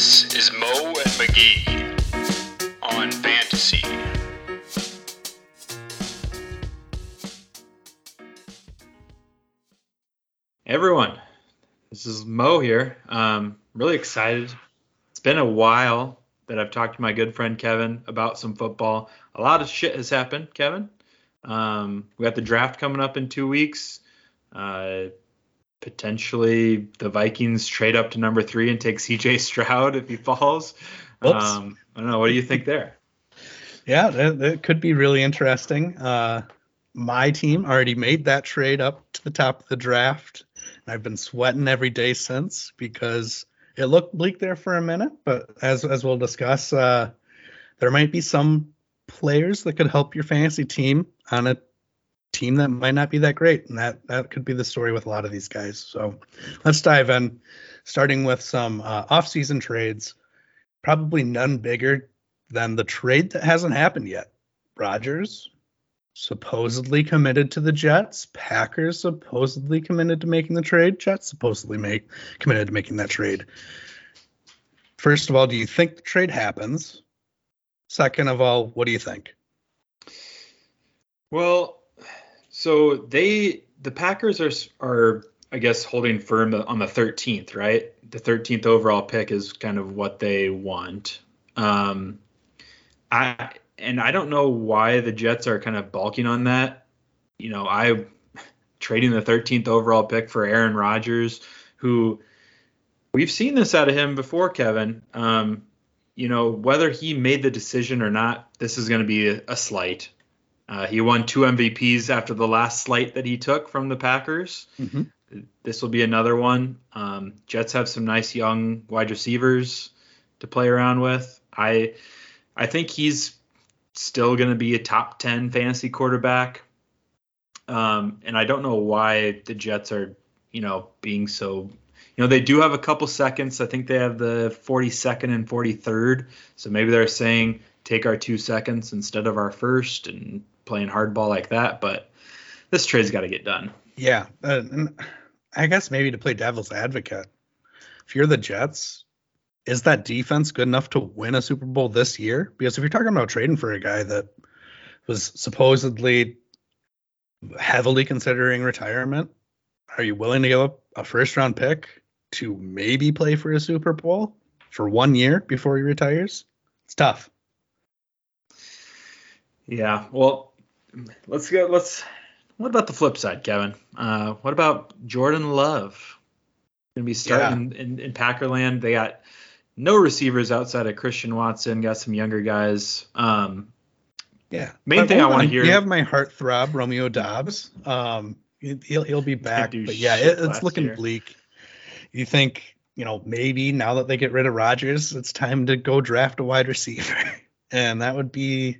This is Moe and McGee on Fantasy. everyone. This is Moe here. Um, really excited. It's been a while that I've talked to my good friend Kevin about some football. A lot of shit has happened, Kevin. Um, we got the draft coming up in two weeks. Uh, potentially the Vikings trade up to number three and take CJ Stroud if he falls. Um, I don't know. What do you think there? Yeah, that, that could be really interesting. Uh, my team already made that trade up to the top of the draft. And I've been sweating every day since because it looked bleak there for a minute. But as as we'll discuss, uh, there might be some players that could help your fantasy team on a team that might not be that great, and that that could be the story with a lot of these guys. So let's dive in, starting with some uh, off-season trades. Probably none bigger than the trade that hasn't happened yet. Rodgers supposedly committed to the Jets. Packers supposedly committed to making the trade. Jets supposedly make committed to making that trade. First of all, do you think the trade happens? Second of all, what do you think? Well, so they the Packers are are I guess holding firm on the 13th, right? The 13th overall pick is kind of what they want. Um, I and I don't know why the Jets are kind of balking on that. You know, I trading the 13th overall pick for Aaron Rodgers, who we've seen this out of him before, Kevin. Um, you know, whether he made the decision or not, this is going to be a, a slight. Uh, he won two MVPs after the last slight that he took from the Packers. Mm-hmm. This will be another one. Um, Jets have some nice young wide receivers to play around with. I I think he's still going to be a top 10 fantasy quarterback. Um, and I don't know why the Jets are, you know, being so, you know, they do have a couple seconds. I think they have the 42nd and 43rd. So maybe they're saying take our two seconds instead of our first and playing hardball like that. But this trade's got to get done. Yeah. Uh, I guess maybe to play devil's advocate, if you're the Jets, is that defense good enough to win a Super Bowl this year? Because if you're talking about trading for a guy that was supposedly heavily considering retirement, are you willing to give up a first round pick to maybe play for a Super Bowl for one year before he retires? It's tough. Yeah. Well, let's go. Let's. What about the flip side, Kevin? Uh, what about Jordan Love? Going to be starting yeah. in, in, in Packerland. They got no receivers outside of Christian Watson. Got some younger guys. Um, yeah. Main But thing I want to hear. You have my heart throb, Romeo Doubs. Um, he'll he'll be back, but yeah, it, it's looking year. bleak. You think you know maybe now that they get rid of Rodgers, it's time to go draft a wide receiver, and that would be,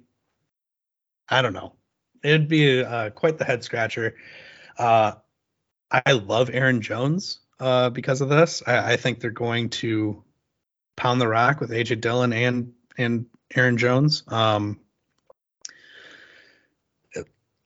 I don't know, it'd be uh, quite the head scratcher. Uh, I love Aaron Jones uh, because of this. I, I think they're going to pound the rock with AJ Dillon and and Aaron Jones. Um,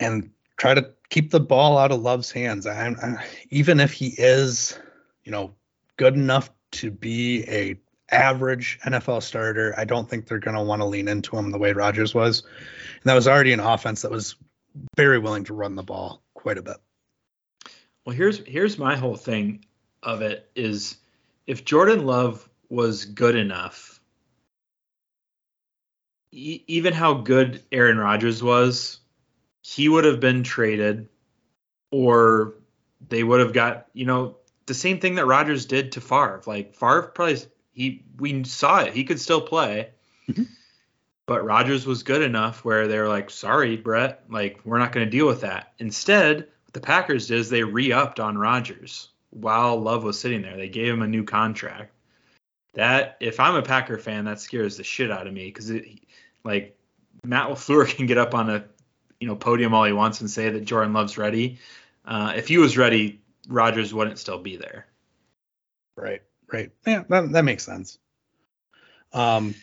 and try to keep the ball out of Love's hands. I'm, I, even if he is, you know, good enough to be a average NFL starter, I don't think they're going to want to lean into him the way Rodgers was. And that was already an offense that was very willing to run the ball quite a bit. Well, here's here's my whole thing of it is if Jordan Love was good enough, e- even how good Aaron Rodgers was, he would have been traded, or they would have got you know the same thing that Rodgers did to Favre. Like Favre probably he we saw it he could still play. Mhm. But Rodgers was good enough where they're like, sorry, Brett, like we're not going to deal with that. Instead, what the Packers did is they re-upped on Rodgers while Love was sitting there. They gave him a new contract. That if I'm a Packer fan, that scares the shit out of me because like Matt LaFleur can get up on a you know podium all he wants and say that Jordan Love's ready. Uh, if he was ready, Rodgers wouldn't still be there. Right, right. Yeah, that, that makes sense. Um,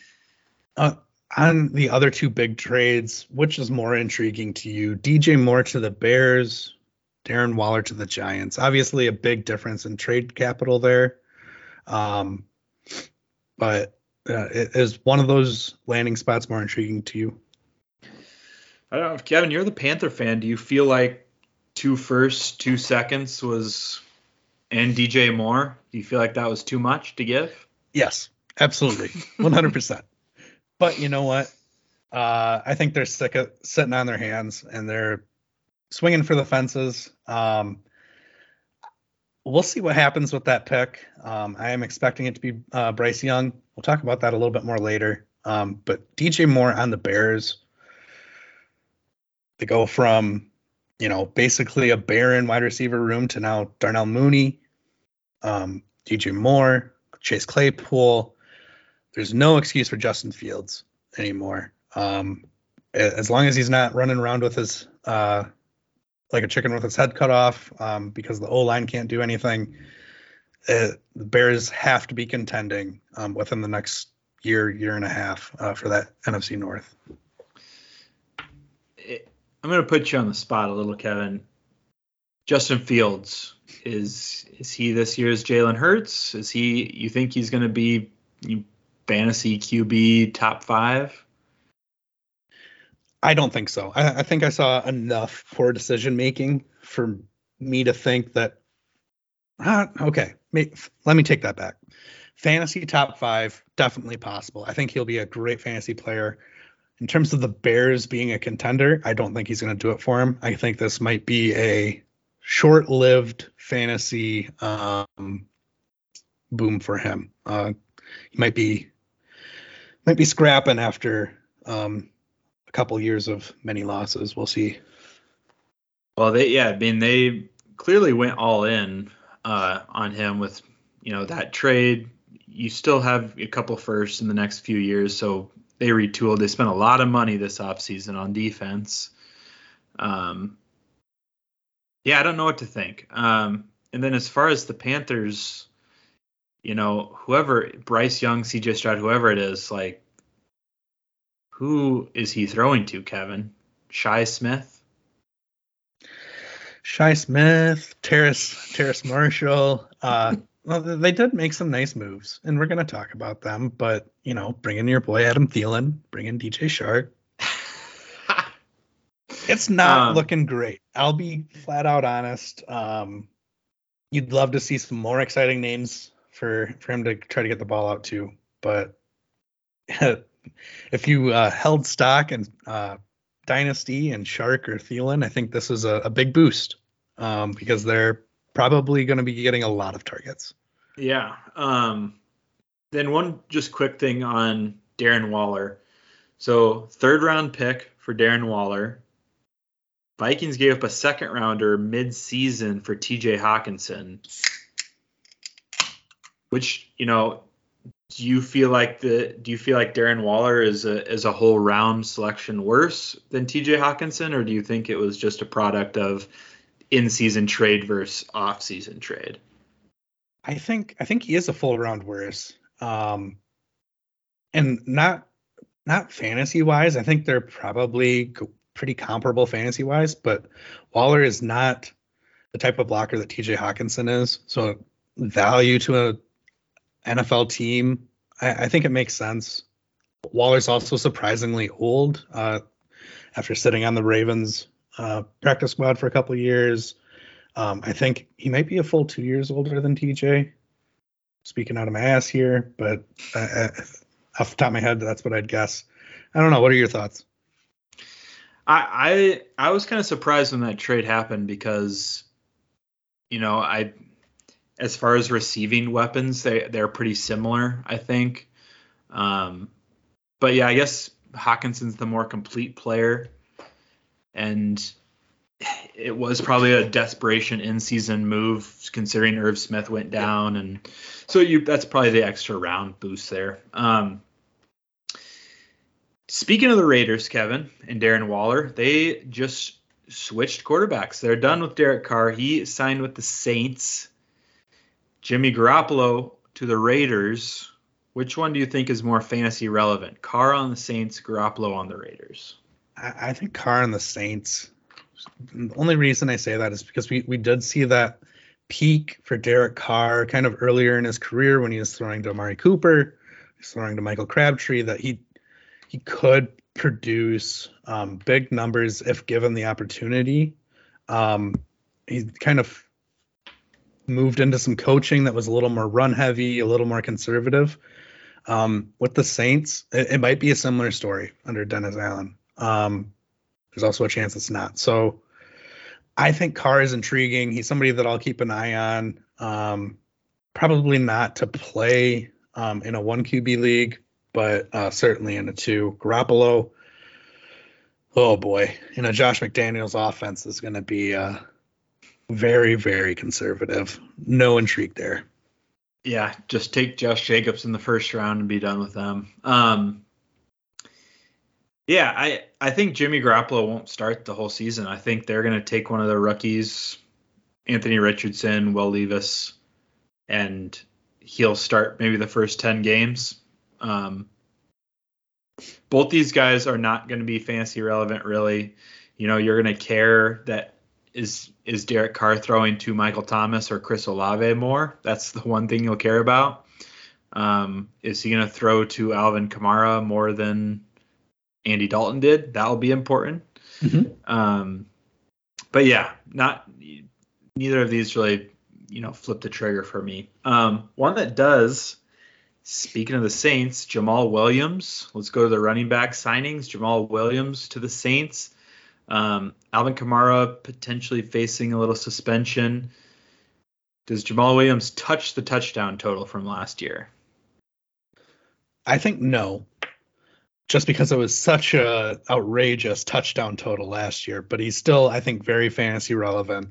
uh, on the other two big trades, which is more intriguing to you? DJ Moore to the Bears, Darren Waller to the Giants. Obviously, a big difference in trade capital there. Um, but uh, is one of those landing spots more intriguing to you? I don't know, Kevin. You're the Panther fan. Do you feel like two firsts, two seconds was, and DJ Moore? Do you feel like that was too much to give? Yes, absolutely, 100. But you know what? Uh, I think they're sick of sitting on their hands and they're swinging for the fences. Um, we'll see what happens with that pick. Um, I am expecting it to be uh, Bryce Young. We'll talk about that a little bit more later. Um, but DJ Moore on the Bears, they go from, you know, basically a barren wide receiver room to now Darnell Mooney, um, DJ Moore, Chase Claypool. There's no excuse for Justin Fields anymore. Um, as long as he's not running around with his uh, like a chicken with its head cut off um, because the O line can't do anything. Uh, the Bears have to be contending um, within the next year, year and a half uh, for that NFC North. I'm going to put you on the spot a little, Kevin. Justin Fields is is he this year's Jalen Hurts? Is he? You think he's going to be fantasy QB top five? I don't think so. I, I think I saw enough poor decision making for me to think that. Ah, okay, let me take that back. Fantasy top five, definitely possible. I think he'll be a great fantasy player. In terms of the Bears being a contender, I don't think he's going to do it for him. I think this might be a short-lived fantasy um, boom for him. Uh, he might be might be scrapping after um, a couple years of many losses. We'll see. Well, they yeah, I mean they clearly went all in uh, on him with you know that trade. You still have a couple firsts in the next few years, so they retooled. They spent a lot of money this offseason on defense. Um, yeah, I don't know what to think. Um, and then as far as the Panthers, you know, whoever Bryce Young, CJ Stroud, whoever it is, like who is he throwing to, Kevin? Shi Smith? Shi Smith, Terrace, Terrace Marshall. Uh, well, they did make some nice moves, and we're going to talk about them. But you know, bring in your boy Adam Thielen, bring in DJ Chark. it's not um, looking great. I'll be flat out honest. Um, you'd love to see some more exciting names for for him to try to get the ball out to, but if you uh, held stock in uh, Dynasty and Chark or Thielen, I think this is a, a big boost um, because they're probably going to be getting a lot of targets. Yeah. Um, then one just quick thing on Darren Waller. So third round pick for Darren Waller. Vikings gave up a second rounder mid season for TJ Hockenson, which, you know, do you feel like the do you feel like Darren Waller is a is a whole round selection worse than TJ Hockenson, or do you think it was just a product of in season trade versus off season trade? I think I think he is a full round worse. Um and not not fantasy wise, I think they're probably pretty comparable fantasy wise, but Waller is not the type of blocker that TJ Hockenson is. So value to a NFL team, I, I, think it makes sense. Waller's also surprisingly old uh, after sitting on the Ravens uh, practice squad for a couple years. Um, I think he might be a full two years older than TJ. Speaking out of my ass here, but uh, off the top of my head, that's what I'd guess. I don't know. What are your thoughts? I I, I was kind of surprised when that trade happened because, you know, I as far as receiving weapons, they they're pretty similar, I think. Um, but yeah, I guess Hockenson's the more complete player, and it was probably a desperation in-season move considering Irv Smith went down, and so you that's probably the extra round boost there. Um, speaking of the Raiders, Kevin and Darren Waller, they just switched quarterbacks. They're done with Derek Carr. He signed with the Saints. Jimmy Garoppolo to the Raiders. Which one do you think is more fantasy relevant? Carr on the Saints, Garoppolo on the Raiders. I, I think Carr on the Saints. The only reason I say that is because we, we did see that peak for Derek Carr kind of earlier in his career when he was throwing to Amari Cooper. throwing to Michael Crabtree that he he could produce um, big numbers if given the opportunity. Um, he kind of moved into some coaching that was a little more run heavy, a little more conservative. Um, with the Saints, it, it, might be a similar story under Dennis Allen. Um, there's also a chance it's not. So I think Carr is intriguing. He's somebody that I'll keep an eye on. Um, probably not to play um, in a one QB league, but uh, certainly in a two. Garoppolo, oh boy, in a Josh McDaniels offense is going to be uh, very, very conservative. No intrigue there. Yeah, just take Josh Jacobs in the first round and be done with them. Um, yeah, I I think Jimmy Garoppolo won't start the whole season. I think they're going to take one of the rookies, Anthony Richardson, Will Levis, and he'll start maybe the first ten games. Um, both these guys are not going to be fancy relevant, really. You know, you're going to care that is is Derek Carr throwing to Michael Thomas or Chris Olave more? That's the one thing you'll care about. Um, is he going to throw to Alvin Kamara more than Andy Dalton did? That'll be important. Mm-hmm. Um, but yeah, not neither of these really, you know, flip the trigger for me. Um, one that does. Speaking of the Saints, Jamaal Williams. Let's go to the running back signings. Jamaal Williams to the Saints. Um, Alvin Kamara potentially facing a little suspension. Does Jamaal Williams touch the touchdown total from last year? I think no. Just because it was such a outrageous touchdown total last year, but he's still, I think, very fantasy relevant.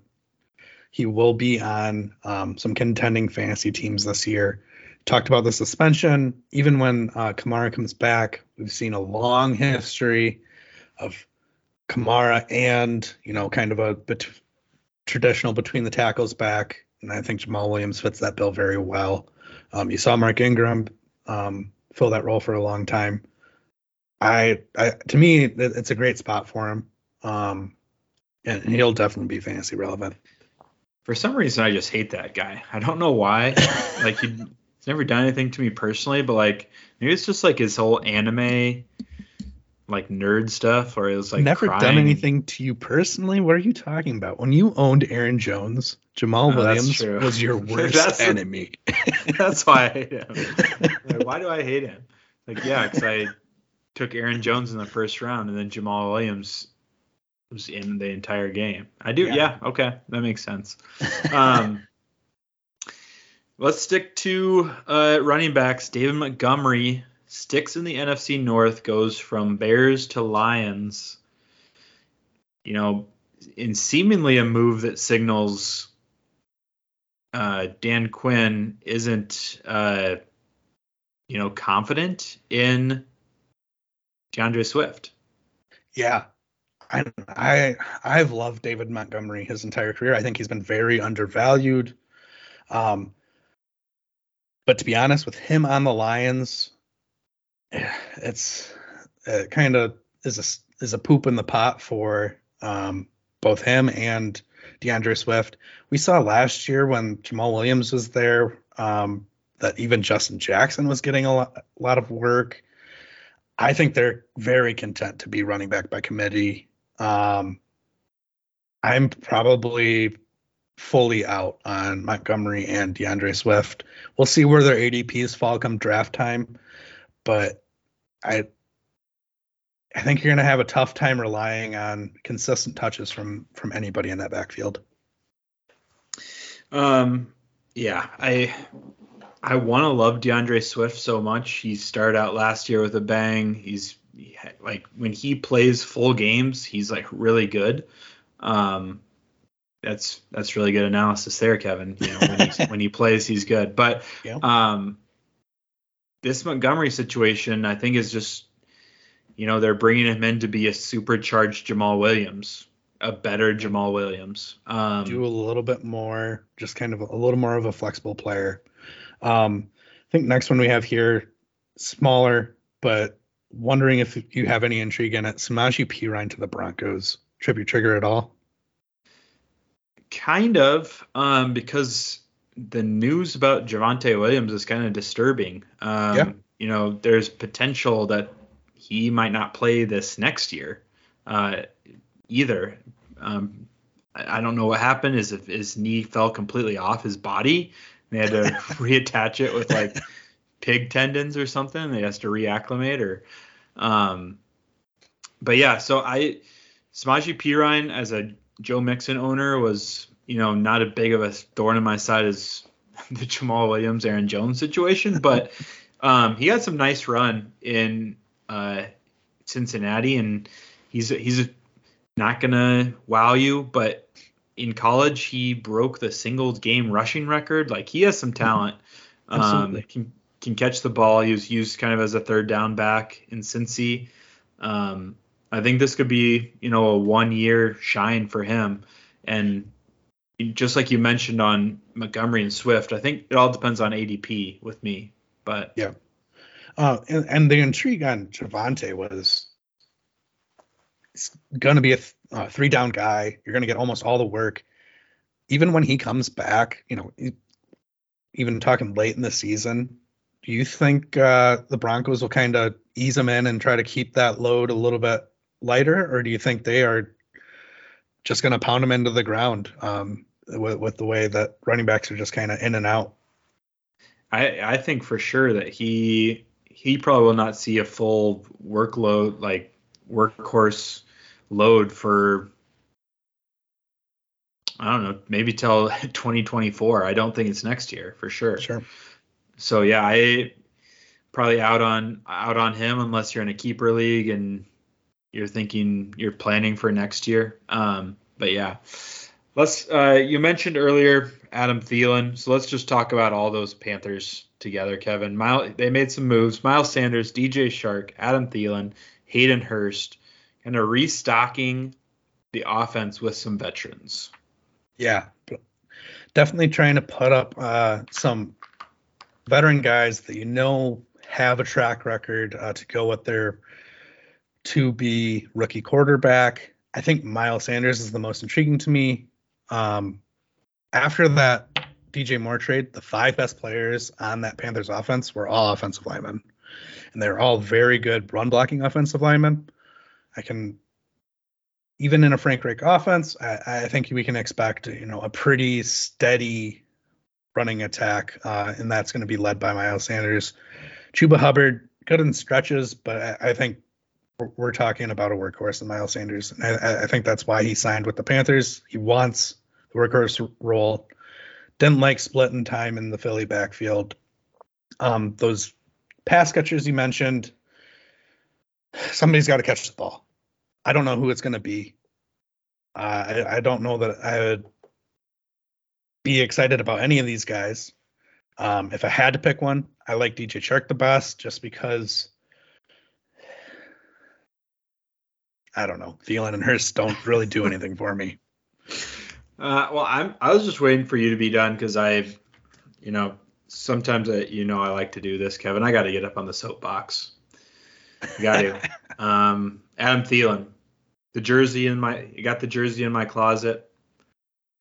He will be on um, some contending fantasy teams this year. Talked about the suspension. Even when uh, Kamara comes back, we've seen a long history of Kamara and you know kind of a bet- traditional between the tackles back, and I think Jamaal Williams fits that bill very well. Um, you saw Mark Ingram um, fill that role for a long time. I, I to me, it's a great spot for him, um, and he'll definitely be fantasy relevant. For some reason, I just hate that guy. I don't know why. like he, he's never done anything to me personally, but like maybe it's just like his whole anime like nerd stuff or it was like never crying. done anything to you personally? What are you talking about? When you owned aaron jones jamaal oh, williams was your worst that's enemy. that's why i hate him. Like, why do i hate him? Like yeah because i took aaron jones in the first round and then jamaal williams was in the entire game. I do yeah, yeah okay that makes sense. Um let's stick to uh running backs. David montgomery sticks in the NFC North, goes from Bears to Lions. You know, in seemingly a move that signals uh, Dan Quinn isn't, uh, you know, confident in D'Andre Swift. Yeah, I, I I've loved David Montgomery his entire career. I think he's been very undervalued. Um, but to be honest, with him on the Lions, it's it kind of is a is a poop in the pot for um, both him and D'Andre Swift. We saw last year when Jamaal Williams was there um, that even Justin Jackson was getting a lot, a lot, of work. I think they're very content to be running back by committee. Um, I'm probably fully out on Montgomery and D'Andre Swift. We'll see where their ADPs fall come draft time, but I I think you're going to have a tough time relying on consistent touches from from anybody in that backfield. Um, yeah, I I want to love D'Andre Swift so much. He started out last year with a bang. He's he, like when he plays full games, he's like really good. Um, that's that's really good analysis there, Kevin. You know, when, he, when he plays, he's good. But yeah. um, this Montgomery situation, I think, is just, you know, they're bringing him in to be a supercharged Jamaal Williams, a better Jamaal Williams. Um, Do a little bit more, just kind of a, a little more of a flexible player. Um, I think next one we have here, smaller, but wondering if you have any intrigue in it. Samaje Perine to the Broncos. Trip your trigger at all? Kind of, um, because the news about Javonte Williams is kind of disturbing. Um, yeah. you know, there's potential that he might not play this next year uh, either. Um, I, don't know what happened. Is if his knee fell completely off his body, they had to reattach it with like pig tendons or something. They has to reacclimate or, um, but yeah. So I, Samaje Perine as a Joe Mixon owner was you know not a big of a thorn in my side as the Jamaal Williams, Aaron Jones situation, but um, he had some nice run in uh, Cincinnati, and he's he's not gonna wow you, but in college he broke the single game rushing record. Like he has some talent. Um, can can catch the ball. He was used kind of as a third down back in Cincy. Um, I think this could be you know a one year shine for him, and just like you mentioned on Montgomery and Swift, I think it all depends on ADP with me. But yeah, uh, and, and, the intrigue on Javonte was it's going to be a th- uh, three down guy. You're going to get almost all the work. Even when he comes back, you know, even talking late in the season, do you think uh, the Broncos will kind of ease him in and try to keep that load a little bit lighter, or do you think they are just going to pound him into the ground um, with, with the way that running backs are just kind of in and out? I, I think for sure that he he probably will not see a full workload like workhorse load for I don't know, maybe till 2024. I don't think it's next year for sure. Sure. So yeah, I probably out on out on him unless you're in a keeper league and you're thinking you're planning for next year. Um, but yeah, let's. Uh, you mentioned earlier Adam Thielen, so let's just talk about all those Panthers together, Kevin. Miles, they made some moves. Miles Sanders, DJ Chark, Adam Thielen, Hayden Hurst, and are restocking the offense with some veterans. Yeah, definitely trying to put up uh, some veteran guys that you know have a track record uh, to go with their to be rookie quarterback. I think Miles Sanders is the most intriguing to me. Um, after that DJ Moore trade, the five best players on that Panthers offense were all offensive linemen. And they're all very good run blocking offensive linemen. I can even in a Frank Reich offense, I, I think we can expect, you know, a pretty steady running attack, uh, and that's going to be led by Miles Sanders. Chuba Hubbard, good in stretches, but I, I think we're, we're, talking about a workhorse in Miles Sanders. And I, I, think that's why he signed with the Panthers. He wants the workhorse role didn't like splitting time in the Philly backfield. Um, those pass catchers you mentioned, somebody's got to catch the ball. I don't know who it's going to be. Uh, I, I don't know that I would be excited about any of these guys. Um, if I had to pick one, I like DJ Chark the best just because I don't know. Thielen and Hurst don't really do anything for me. Uh, well, I'm. I was just waiting for you to be done because I've, you know, sometimes I, you know, I like to do this, Kevin. I got to get up on the soapbox. Got to. um, Adam Thielen, the jersey in my, you got the jersey in my closet.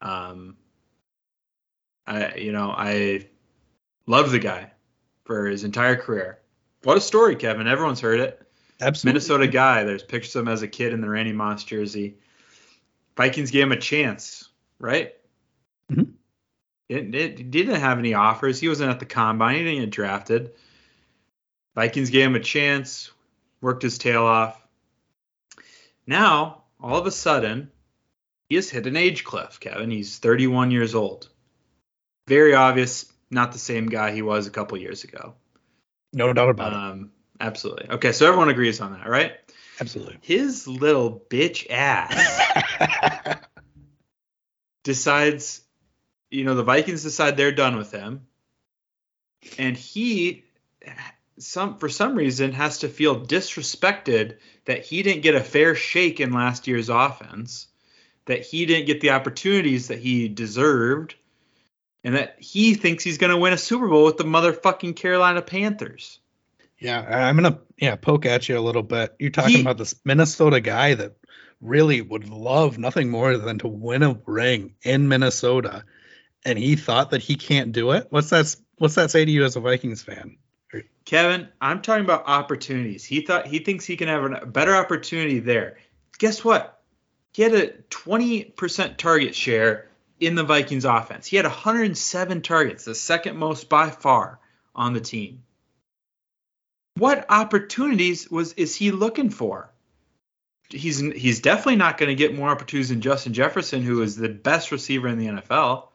Um, I, you know, I love the guy for his entire career. What a story, Kevin. Everyone's heard it. Absolutely. Minnesota guy. There's pictures of him as a kid in the Randy Moss jersey. Vikings gave him a chance right? Mm-hmm. It, it didn't have any offers. He wasn't at the combine. He didn't get drafted. Vikings gave him a chance, worked his tail off. Now, all of a sudden, he has hit an age cliff, Kevin. He's 31 years old. Very obvious, not the same guy he was a couple years ago. No doubt about um, it. Absolutely. Okay, so everyone agrees on that, right? Absolutely. His little bitch ass decides, you know, the Vikings decide they're done with him, and he some for some reason has to feel disrespected that he didn't get a fair shake in last year's offense, that he didn't get the opportunities that he deserved, and that he thinks he's going to win a Super Bowl with the motherfucking Carolina Panthers. Yeah, I'm gonna yeah poke at you a little bit. You're talking he, about this Minnesota guy that really would love nothing more than to win a ring in Minnesota, and he thought that he can't do it. What's that? What's that say to you as a Vikings fan? Kevin, I'm talking about opportunities. He thought he thinks he can have a better opportunity there. Guess what? He had a 20% target share in the Vikings offense. He had 107 targets, the second most by far on the team. What opportunities was is he looking for? He's he's definitely not going to get more opportunities than Justin Jefferson, who is the best receiver in the NFL.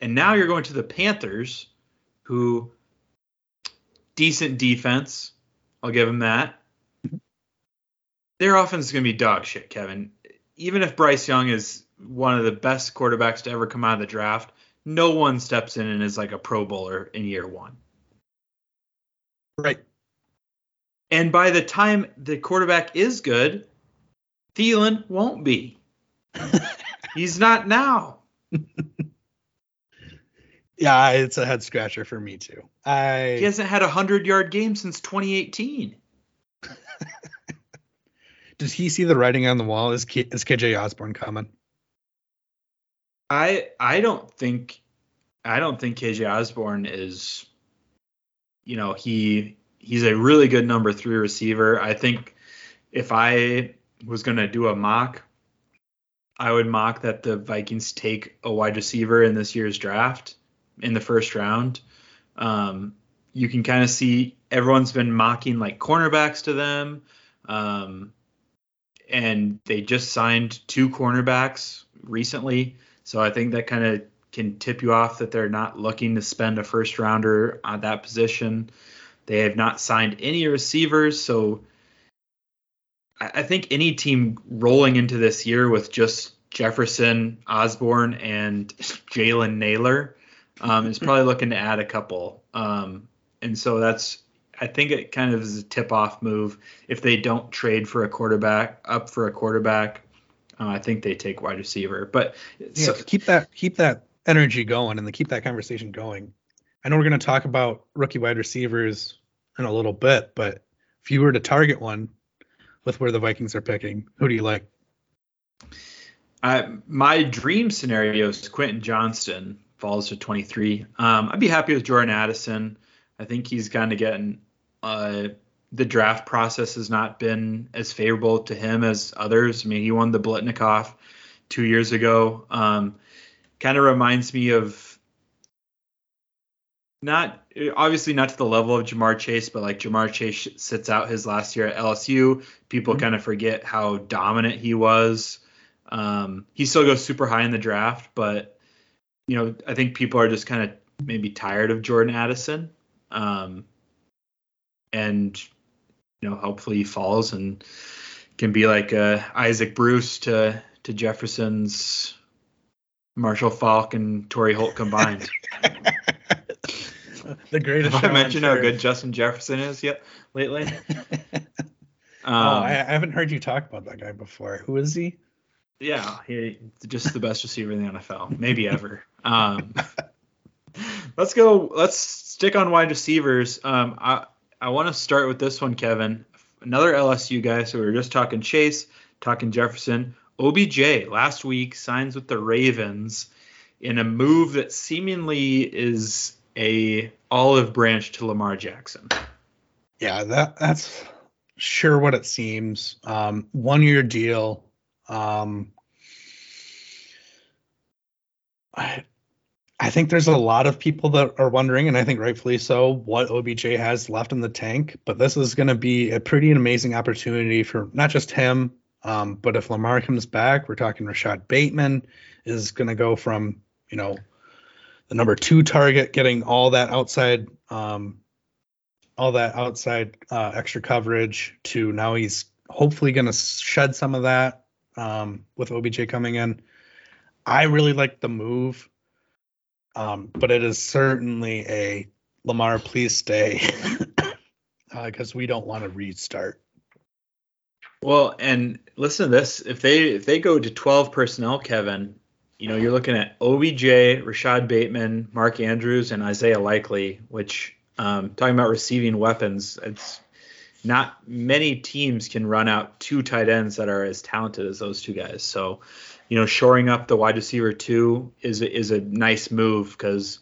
And now you're going to the Panthers, who decent defense. I'll give him that. Their offense is going to be dog shit, Kevin. Even if Bryce Young is one of the best quarterbacks to ever come out of the draft, no one steps in and is like a Pro Bowler in year one. Right. And by the time the quarterback is good, Thielen won't be. He's not now. Yeah, it's a head scratcher for me too. I He hasn't had a hundred yard game since 2018. does he see the writing on the wall? Is K, is KJ Osborn coming? I I don't think I don't think KJ Osborn is you know, he he's a really good number 3 receiver. I think if I was going to do a mock I would mock that the Vikings take a wide receiver in this year's draft in the first round. Um, you can kind of see everyone's been mocking like cornerbacks to them. Um, and they just signed two cornerbacks recently. So I think that kind of can tip you off that they're not looking to spend a first rounder on that position. They have not signed any receivers. So I, I think any team rolling into this year with just Jefferson, Osborn, and Jalen Nailor um, is probably looking to add a couple. Um, and so that's I think it kind of is a tip off move if they don't trade for a quarterback up for a quarterback. Uh, I think they take wide receiver, but Yeah, so, keep that keep that energy going and then keep that conversation going. I know we're going to talk about rookie wide receivers in a little bit, but if you were to target one with where the Vikings are picking, who do you like? I, my dream scenario is Quentin Johnston falls to 23. Um, I'd be happy with Jordan Addison. I think he's kind of getting uh, the draft process has not been as favorable to him as others. I mean, he won the Biletnikoff two years ago. Um, kind of reminds me of not obviously not to the level of Ja'Marr Chase, but like Ja'Marr Chase sits out his last year at LSU. People Mhm. kind of forget how dominant he was. Um, he still goes super high in the draft, but you know, I think people are just kind of maybe tired of Jordan Addison. Um, and you know, hopefully he falls and can be like uh, Isaac Bruce to to Jefferson's Marshall Faulk and Torry Holt combined. the greatest. I mentioned how good Justin Jefferson is yet lately? oh, Um, I, I haven't heard you talk about that guy before. Who is he? Yeah, he just the best receiver in the NFL, maybe ever. Um, let's go. Let's stick on wide receivers. Um, I I want to start with this one, Kevin. Another LSU guy. So we were just talking Chase, talking Jefferson. OBJ last week signs with the Ravens in a move that seemingly is a olive branch to Lamar Jackson. Yeah, that that's sure what it seems. Um, one year deal. Um, I I think there's a lot of people that are wondering, and I think rightfully so, what OBJ has left in the tank. But this is going to be a pretty amazing opportunity for not just him, um, but if Lamar comes back, we're talking Rashod Bateman is going to go from you know the number two target, getting all that outside um, all that outside uh, extra coverage to now he's hopefully going to shed some of that um, with OBJ coming in. I really like the move, um, but it is certainly a Lamar, please stay because we don't want to restart. Well, and listen to this: if they if they go to 12 personnel, Kevin, you know you're looking at OBJ, Rashod Bateman, Mark Andrews, and Isaiah Likely. Which, um, talking about receiving weapons, it's not many teams can run out two tight ends that are as talented as those two guys. So, you know, shoring up the wide receiver two is is a nice move because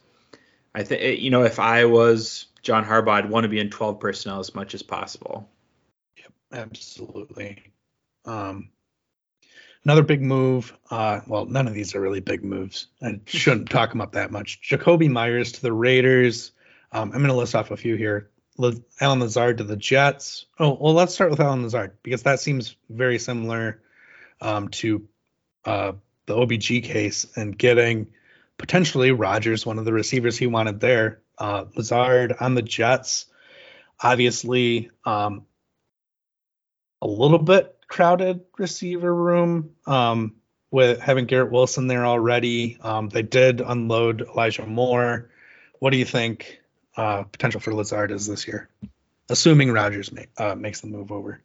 I think you know if I was John Harbaugh, I'd want to be in 12 personnel as much as possible. Yep, absolutely. Um, another big move. Uh, well, none of these are really big moves. I shouldn't talk them up that much. Jakobi Meyers to the Raiders. Um, I'm going to list off a few here. Le- Allen Lazard to the Jets. Oh, well, let's start with Allen Lazard because that seems very similar um, to uh, the OBJ case and getting potentially Rodgers, one of the receivers he wanted there. Uh, Lazard on the Jets, obviously um, a little bit crowded receiver room um, with having Garrett Wilson there already. Um, they did unload Elijah Moore. What do you think uh, potential for Lazard is this year, assuming Rodgers uh, makes the move over?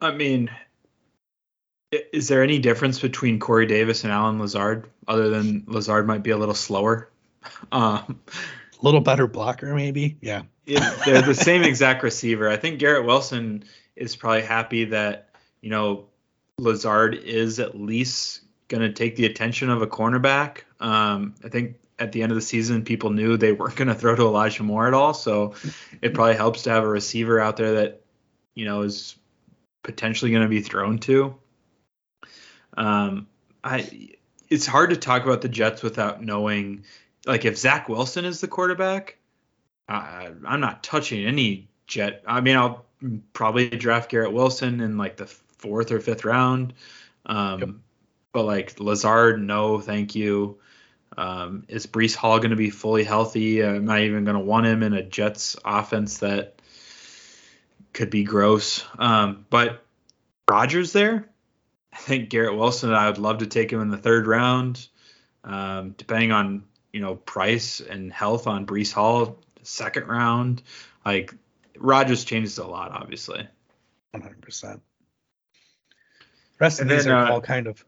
I mean, is there any difference between Corey Davis and Allen Lazard other than Lazard might be a little slower? Um, a little better blocker, maybe. Yeah. It, they're the same exact receiver. I think Garrett Wilson is probably happy that, you know, Lazard is at least going to take the attention of a cornerback. Um, I think at the end of the season, people knew they weren't going to throw to Elijah Moore at all. So it probably helps to have a receiver out there that, you know, is potentially going to be thrown to. Um, I it's hard to talk about the Jets without knowing, like, if Zach Wilson is the quarterback, uh, I'm not touching any Jet. I mean, I'll probably draft Garrett Wilson in like the fourth or fifth round. Um, yep. But like Lazard, no, thank you. Um, is Breece Hall going to be fully healthy? I'm not even going to want him in a Jets offense that could be gross. Um, but Rodgers there, I think Garrett Wilson. I would love to take him in the third round, um, depending on you know price and health on Breece Hall, second round. Like Rodgers changes a lot, obviously. One hundred percent. Rest of these are uh, all kind of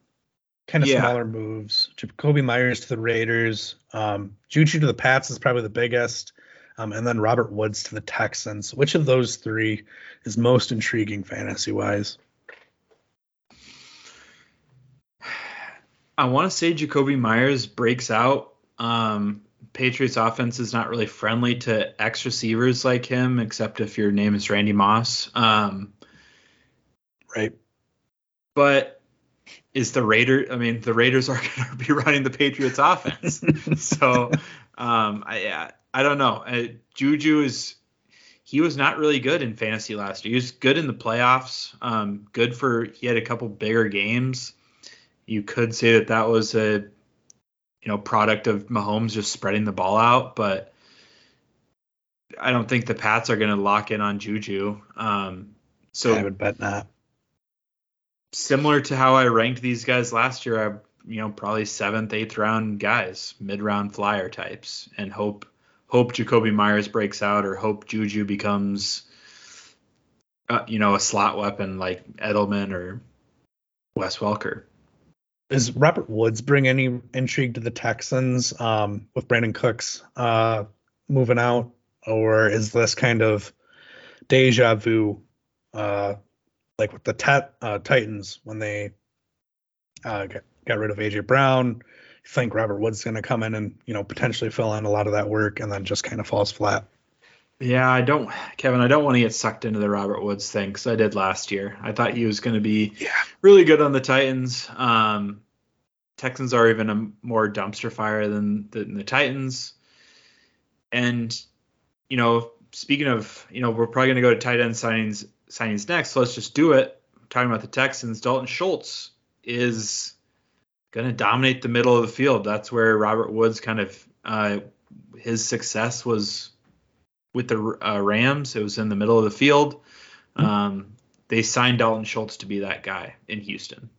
kind of yeah. smaller moves. Jakobi Meyers to the Raiders, um, Juju to the Pats is probably the biggest, um, and then Robert Woods to the Texans. Which of those three is most intriguing fantasy wise? I want to say Jakobi Meyers breaks out. Um, Patriots offense is not really friendly to ex receivers like him, except if your name is Randy Moss. Um, right. But is the Raider? I mean, the Raiders are going to be running the Patriots offense, so um, I I don't know. Uh, Juju is he was not really good in fantasy last year. He was good in the playoffs. Um, good for he had a couple bigger games you could say that that was a you know product of Mahomes just spreading the ball out, but I don't think the Pats are going to lock in on Juju. Um, so I would bet not. Similar to how I ranked these guys last year, I you know probably seventh, eighth round guys, mid round flyer types, and hope hope Jakobi Meyers breaks out or hope Juju becomes uh, you know a slot weapon like Edelman or Wes Welker. Is Robert Woods bring any intrigue to the Texans um, with Brandin Cooks uh, moving out, or is this kind of deja vu, uh, like with the tat, uh, Titans when they uh, got, got rid of AJ Brown? You think Robert Woods is going to come in and you know potentially fill in a lot of that work, and then just kind of falls flat? Yeah, I don't, Kevin. I don't want to get sucked into the Robert Woods thing because I did last year. I thought he was going to be yeah. really good on the Titans. Um, Texans are even a more dumpster fire than, than the Titans. And you know, speaking of, you know, we're probably going to go to tight end signings signings next. So let's just do it. We're talking about the Texans. Dalton Schultz is going to dominate the middle of the field. That's where Robert Woods kind of uh, his success was with the uh, Rams. It was in the middle of the field. Um, they signed Dalton Schultz to be that guy in Houston.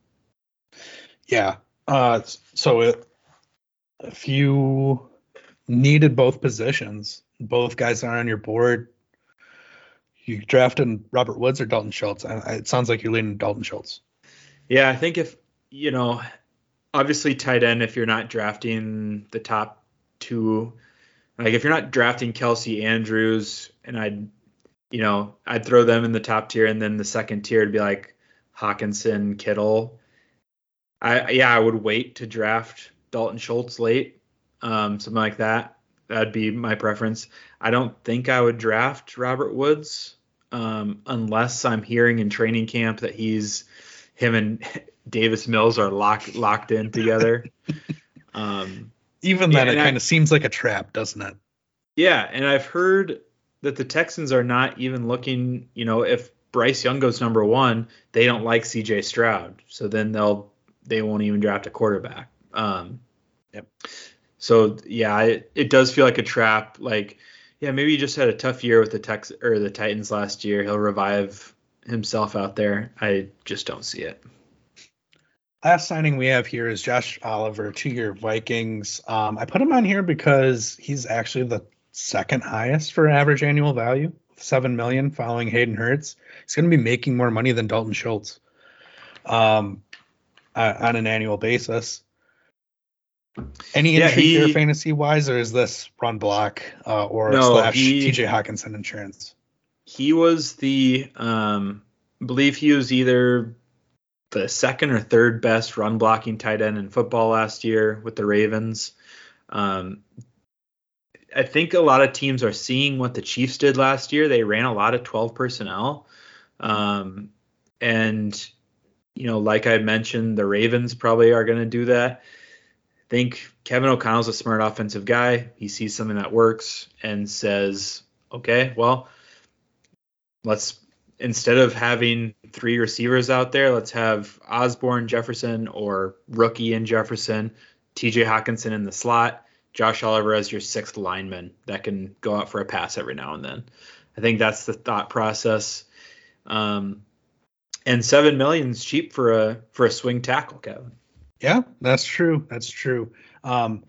Yeah. Uh, so it, if you needed both positions, both guys are on your board. You drafted Robert Woods or Dalton Schultz. It sounds like you're leaning Dalton Schultz. Yeah, I think if you know, obviously tight end. If you're not drafting the top two like if you're not drafting Kelce Andrews, and I'd, you know, I'd throw them in the top tier, and then the second tier would be like Hockenson, Kittle. I yeah, I would wait to draft Dalton Schultz late. um, something like that. That'd be my preference. I don't think I would draft Robert Woods um, unless I'm hearing in training camp that he's him and Davis Mills are locked locked in together. um, Even Yeah, then, it kind of seems like a trap, doesn't it? yeah, and I've heard that the Texans are not even looking. You know, if Bryce Young goes number one, they don't like C.J. Stroud, so then they'll they won't even draft a quarterback. Um, Yep. So yeah, it, it does feel like a trap. Like, yeah, maybe he just had a tough year with the Tex or the Titans last year. He'll revive himself out there. I just don't see it. Last signing we have here is Josh Oliver, two-year Vikings. Um, I put him on here because he's actually the second highest for average annual value, seven million, following Hayden Hurst. He's going to be making more money than Dalton Schultz, um, uh, on an annual basis. Any Yeah, intrigue he- here fantasy wise, or is this run block uh, or No, slash he- TJ Hockenson insurance? He was the um I believe he was either the second or third best run blocking tight end in football last year with the Ravens. Um I think a lot of teams are seeing what the Chiefs did last year. They ran a lot of 12 personnel. Um and you know, like I mentioned, the Ravens probably are going to do that. I think Kevin O'Connell's a smart offensive guy. He sees something that works and says, "Okay, well, let's instead of having three receivers out there, let's have Osborn, Jefferson, or rookie in Jefferson, TJ Hockenson in the slot, Josh Oliver as your sixth lineman that can go out for a pass every now and then. I think that's the thought process. Um, and seven million is cheap for a for a swing tackle, Kevin. Yeah, that's true. That's true. Um,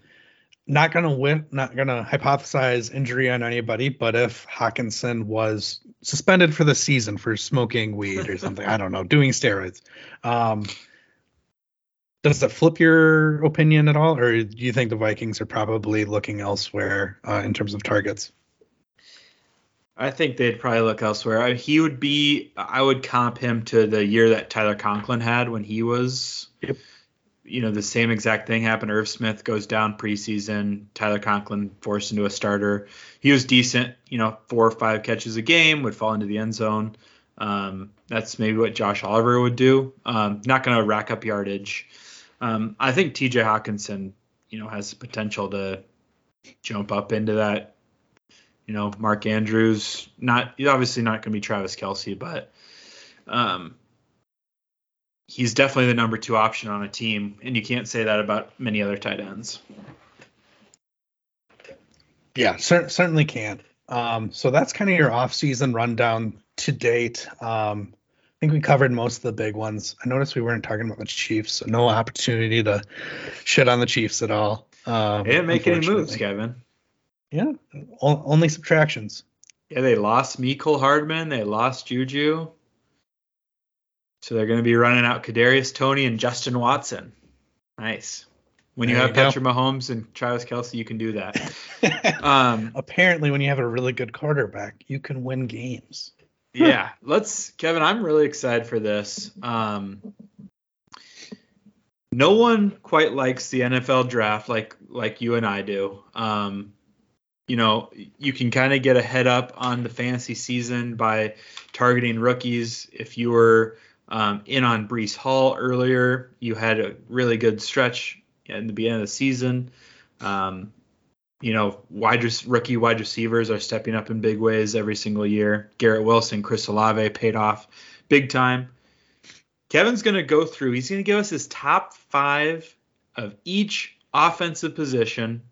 not gonna win, not gonna hypothesize injury on anybody, but if Hockenson was suspended for the season for smoking weed or something, I don't know, doing steroids, um, does that flip your opinion at all, or do you think the Vikings are probably looking elsewhere uh, in terms of targets? I think they'd probably look elsewhere. I, he would be. I would comp him to the year that Tyler Conklin had when he was. Yep. You know, the same exact thing happened. Irv Smith goes down preseason. Tyler Conklin forced into a starter. He was decent. You know, four or five catches a game would fall into the end zone. Um, that's maybe what Josh Oliver would do. Um, not going to rack up yardage. Um, I think T.J. Hockenson, you know, has the potential to jump up into that you know, Mark Andrews, not obviously not going to be Travis Kelce, but um, he's definitely the number two option on a team, and you can't say that about many other tight ends. Yeah, cer- certainly can. Um, so that's kind of your off-season rundown to date. Um, I think we covered most of the big ones. I noticed we weren't talking about the Chiefs, so no opportunity to shit on the Chiefs at all. Um, They didn't make any moves. Kevin. Yeah, o- only subtractions. Yeah, they lost Mecole Hardman, they lost Juju, so they're going to be running out Kadarius Toney and Justin Watson. Nice. When you There have you go. Patrick Mahomes and Travis Kelce, you can do that. Um, Apparently, when you have a really good quarterback, you can win games. yeah let's kevin i'm really excited for this um no one quite likes the nfl draft like like you and i do um you know you can kind of get a head up on the fantasy season by targeting rookies if you were um, in on Breece Hall earlier you had a really good stretch in the beginning of the season um, you know, wide res- rookie wide receivers are stepping up in big ways every single year. Garrett Wilson, Chris Olave paid off big time. Kevin's going to go through. He's going to give us his top five of each offensive position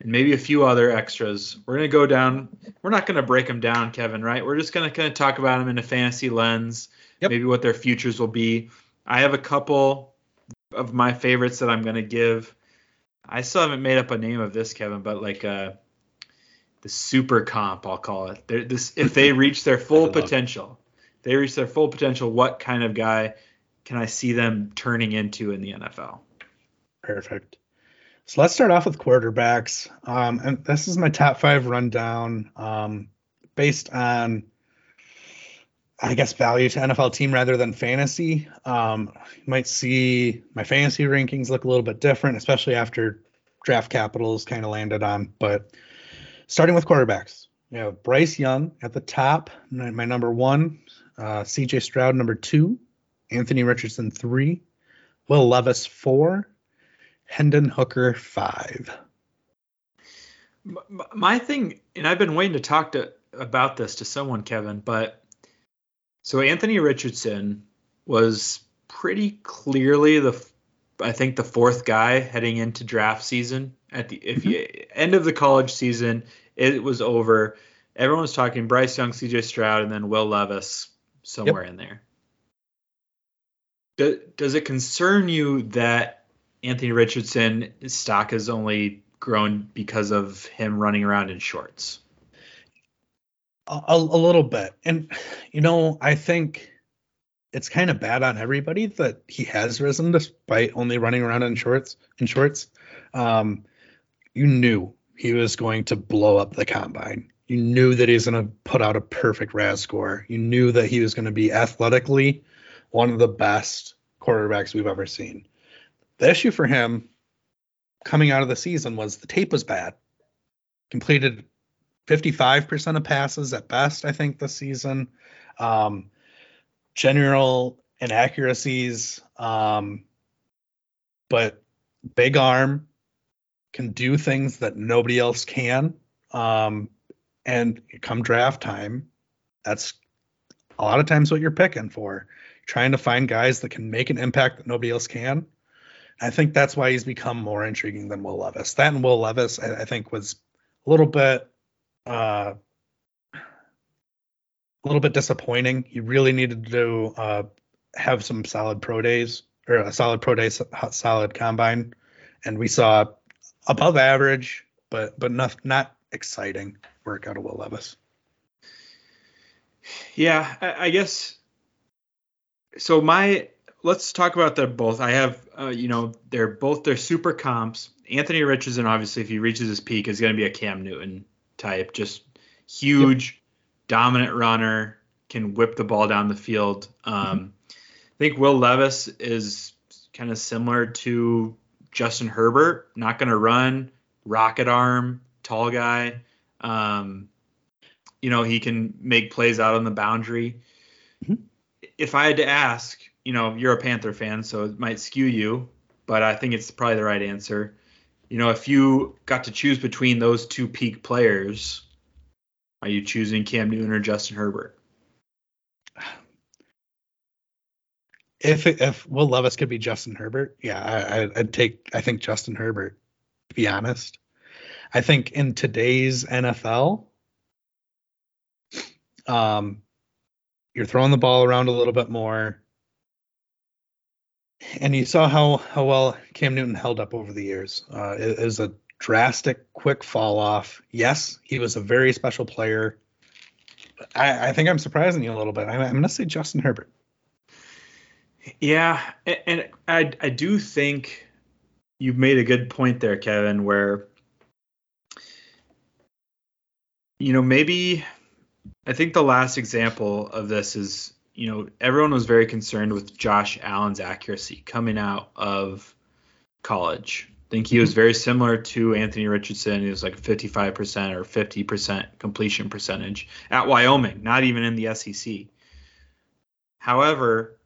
and maybe a few other extras. We're going to go down. We're not going to break them down, Kevin, right? We're just going to kind of talk about them in a fantasy lens, Yep. maybe what their futures will be. I have a couple of my favorites that I'm going to give. I still haven't made up a name of this, Kevin, but like uh, the super comp, I'll call it. They're, this if they reach their full potential, they reach their full potential. What kind of guy can I see them turning into in the NFL? Perfect. So let's start off with quarterbacks. Um, and this is my top five rundown um, based on, I guess, value to NFL team rather than fantasy. Um, you might see my fantasy rankings look a little bit different, especially after draft capitals kind of landed on. But starting with quarterbacks, you have Bryce Young at the top, my my number one, uh, CJ Stroud number two, Anthony Richardson three, Will Levis four, Hendon Hooker five. My thing, and I've been waiting to talk to about this to someone, Kevin, but so Anthony Richardson was pretty clearly the, I think the fourth guy heading into draft season. At the if mm-hmm. you end of the college season, it was over. Everyone was talking Bryce Young, C.J. Stroud, and then Will Levis somewhere in there. Do, does it concern you that Anthony Richardson his stock has only grown because of him running around in shorts? A, a, little bit. And, you know, I think it's kind of bad on everybody that he has risen despite only running around in shorts. In shorts, um, you knew he was going to blow up the combine. You knew that he was going to put out a perfect RAS score. You knew that he was going to be athletically one of the best quarterbacks we've ever seen. The issue for him coming out of the season was the tape was bad. Completed 55% of passes at best, I think, this season. Um, general inaccuracies, um, but big arm can do things that nobody else can. Um, and come draft time, that's a lot of times what you're picking for, trying to find guys that can make an impact that nobody else can. I think that's why he's become more intriguing than Will Levis. That and Will Levis, I, I think, was a little bit uh, a little bit disappointing. He really needed to uh, have some solid pro days or a solid pro day, solid combine, and we saw above average, but but not not exciting work out of Will Levis. Yeah, I, I guess. So my let's talk about them both. I have, uh, you know, they're both they're super comps. Anthony Richardson, obviously, if he reaches his peak, is going to be a Cam Newton type, just huge, dominant runner, can whip the ball down the field. Um, I think Will Levis is kind of similar to Justin Herbert, not going to run, rocket arm, tall guy. Um, you know, he can make plays out on the boundary. Mhm. If I had to ask, you know, you're a Panther fan, so it might skew you, but I think it's probably the right answer. You know, if you got to choose between those two peak players, are you choosing Cam Newton or Justin Herbert? If if Will Levis could be Justin Herbert, yeah, I, I'd take. I think Justin Herbert. To be honest, I think in today's NFL, um, you're throwing the ball around a little bit more, and you saw how how well Cam Newton held up over the years. Uh, was a drastic, quick fall off. Yes, he was a very special player. I, I think I'm surprising you a little bit. I'm, I'm going to say Justin Herbert. Yeah, a- and I I do think you've made a good point there, Kevin, where you know maybe I think the last example of this is you know everyone was very concerned with Josh Allen's accuracy coming out of college. I think he was mm-hmm. very similar to Anthony Richardson. He was like 55% or 50% completion percentage at Wyoming, not even in the SEC. However,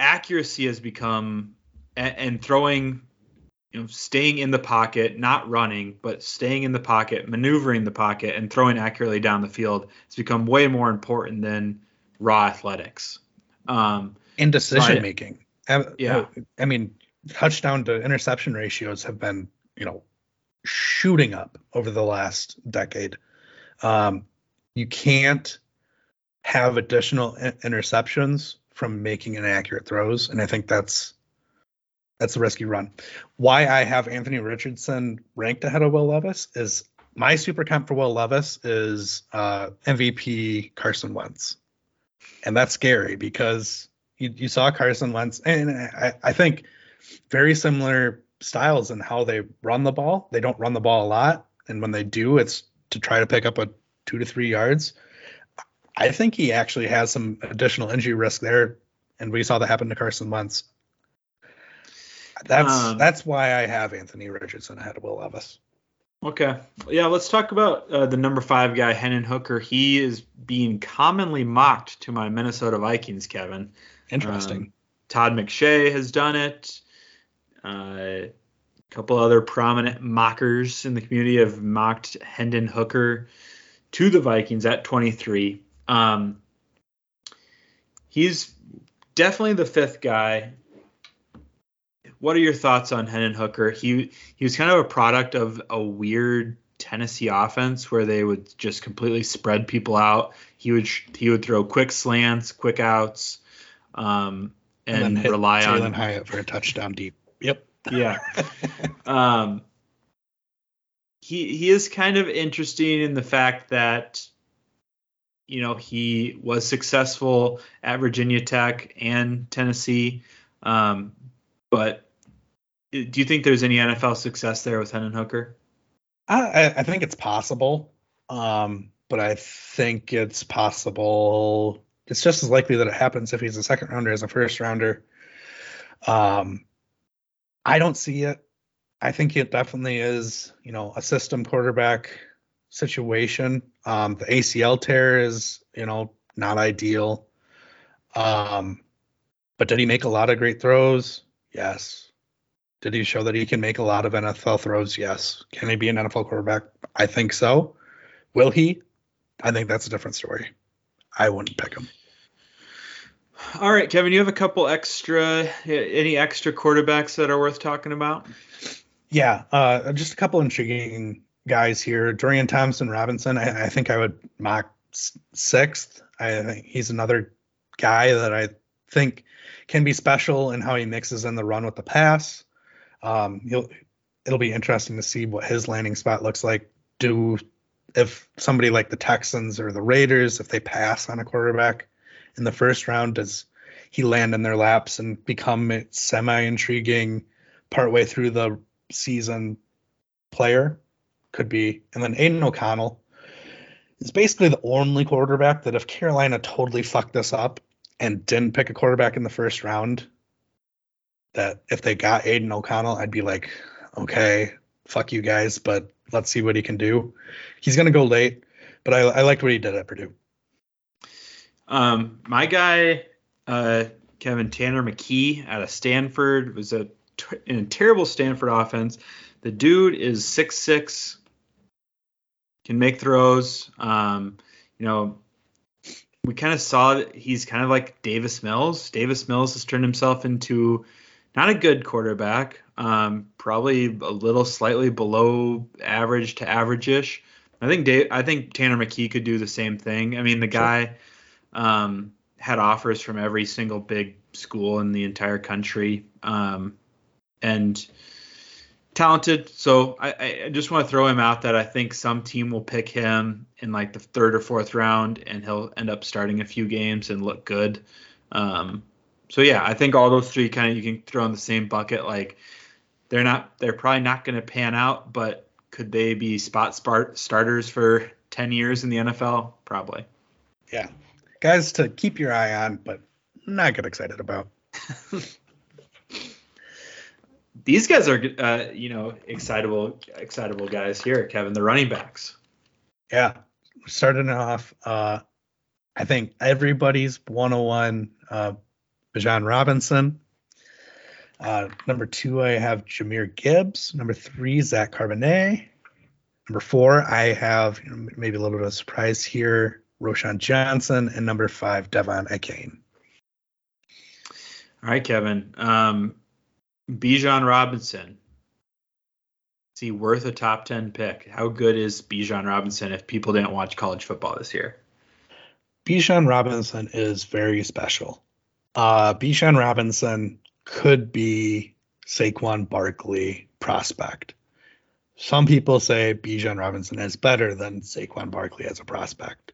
accuracy has become and, and throwing you know staying in the pocket not running but staying in the pocket maneuvering the pocket and throwing accurately down the field has become way more important than raw athletics um, in decision making. I- Yeah. I mean, touchdown to interception ratios have been, you know, shooting up over the last decade. Um, you can't have additional interceptions from making inaccurate throws, and I think that's that's a risky run. Why I have Anthony Richardson ranked ahead of Will Levis is my super comp for Will Levis is uh, MVP Carson Wentz and that's scary because you, you saw Carson Wentz, and I, I think very similar styles in how they run the ball. They don't run the ball a lot, and when they do, it's to try to pick up a two to three yards. I think he actually has some additional injury risk there, and we saw that happen to Carson Wentz. That's Um, that's why I have Anthony Richardson ahead of Will Levis. Okay. Yeah, let's talk about uh, the number five guy, Hendon Hooker. He is being commonly mocked to my Minnesota Vikings, Kevin. Interesting. Um, Todd McShay has done it. Uh, a couple other prominent mockers in the community have mocked Hendon Hooker to the Vikings at 23. Um, he's definitely the fifth guy. What are your thoughts on Hendon Hooker? He he was kind of a product of a weird Tennessee offense where they would just completely spread people out. He would he would throw quick slants, quick outs, um, and, hit rely Jalen on Hyatt for a touchdown deep. Yep. yeah. um, he he is kind of interesting in the fact that you know he was successful at Virginia Tech and Tennessee, um, but do you think there's any NFL success there with Hendon Hooker? I, I think it's possible, um, but I think it's possible. It's just as likely that it happens if he's a second rounder as a first rounder. Um, I don't see it. I think it definitely is, you know, a system quarterback situation. Um, the ACL tear is, you know, not ideal. Um, but did he make a lot of great throws? Yes. Did he show that he can make a lot of NFL throws? Yes. Can he be an NFL quarterback? I think so. Will he? I think that's a different story. I wouldn't pick him. All right, Kevin, you have a couple extra, any extra quarterbacks that are worth talking about? Yeah, uh, just a couple intriguing guys here. Dorian Thompson Robinson, I, I think I would mock sixth. I think he's another guy that I think can be special in how he mixes in the run with the pass. Um, he'll, it'll be interesting to see what his landing spot looks like. Do if somebody like the Texans or the Raiders, if they pass on a quarterback in the first round, does he land in their laps and become a semi intriguing partway through the season player? Could be. And then Aidan O'Connell is basically the only quarterback that if Carolina totally fucked this up and didn't pick a quarterback in the first round, that if they got Aidan O'Connell, I'd be like, okay, fuck you guys, but let's see what he can do. He's to go late, but I, I liked what he did at Purdue. Um, my guy, uh, Kevin Tanner McKee out of Stanford was a in a terrible Stanford offense. The dude is six six, can make throws. Um, you know, we kind of saw that he's kind of like Davis Mills. Davis Mills has turned himself into not a good quarterback, um, probably a little slightly below average to average-ish. I think Dave, I think Tanner McKee could do the same thing. I mean, the guy um, had offers from every single big school in the entire country, um, and talented. So I, I just want to throw him out that I think some team will pick him in like the third or fourth round, and he'll end up starting a few games and look good. Um, so yeah, I think all those three kind of you can throw in the same bucket. Like they're not, they're probably not going to pan out, but could they be spot start starters for 10 years in the NFL? Probably. Yeah. Guys to keep your eye on, but not get excited about. These guys are, uh, you know, excitable, excitable guys here, Kevin. The running backs. Yeah. Starting off, uh, I think everybody's 101 uh, Bijan Robinson. Uh, number two, I have Jahmyr Gibbs. Number three, Zach Charbonnet. Number four, I have you know, maybe a little bit of a surprise here, Roschon Johnson. And number five, Devon Achane. All right, Kevin. Um, Bijan Robinson. Is he worth a top 10 pick? How good is Bijan Robinson if people didn't watch college football this year? Bijan Robinson is very special. Uh, Bijan Robinson could be Saquon Barkley prospect. Some people say Bijan Robinson is better than Saquon Barkley as a prospect.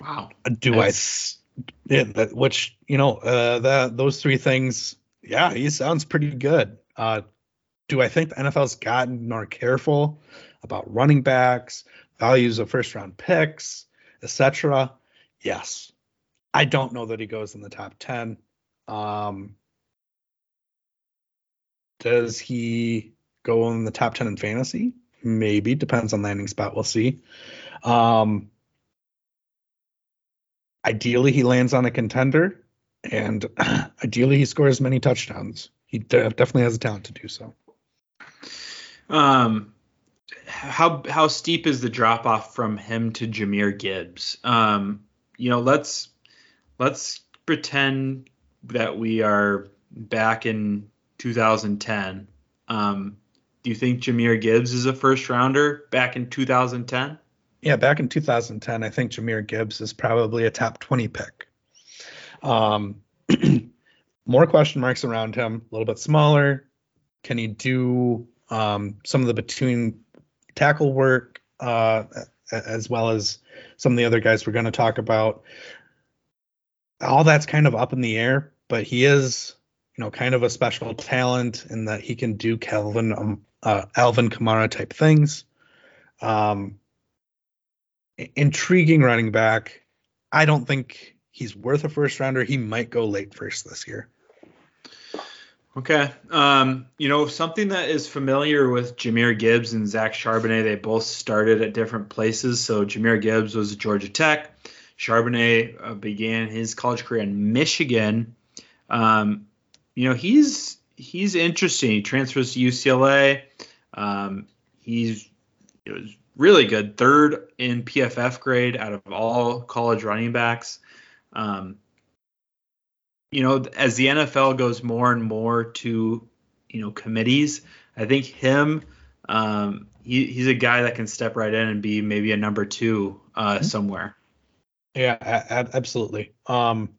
Wow. Do That's- I? Yeah, that, which you know, uh, that those three things. Yeah, he sounds pretty good. Uh, do I think the NFL's gotten more careful about running backs, values of first round picks, etc.? Yes. I don't know that he goes in the top 10. Um, Does he go in the top 10 in fantasy? Maybe. Depends on landing spot. We'll see. Um, ideally, he lands on a contender, and ideally, he scores many touchdowns. He de- definitely has the talent to do so. Um, how how steep is the drop off from him to Jahmyr Gibbs? Um, you know, let's let's pretend that we are back in 2010. Um, do you think Jahmyr Gibbs is a first rounder back in 2010? Yeah, back in 2010, I think Jahmyr Gibbs is probably a top 20 pick. Um, more question marks around him, a little bit smaller. Can he do um, some of the between tackle work uh, as well as some of the other guys we're going to talk about? All that's kind of up in the air, but he is, you know, kind of a special talent in that he can do Calvin, um, uh, Alvin Kamara type things. Um, intriguing running back. I don't think he's worth a first rounder. He might go late first this year. Okay. Um, you know, something that is familiar with Jahmyr Gibbs and Zach Charbonnet, they both started at different places. So Jahmyr Gibbs was at Georgia Tech. Charbonnet uh, began his college career in Michigan. Um, you know, he's he's interesting. He transfers to UCLA. Um, he's it was really good, third in PFF grade out of all college running backs. Um, you know, as the NFL goes more and more to, you know, committees, I think him, um, he, he's a guy that can step right in and be maybe a number two uh, mm-hmm. somewhere. Yeah, absolutely. Um,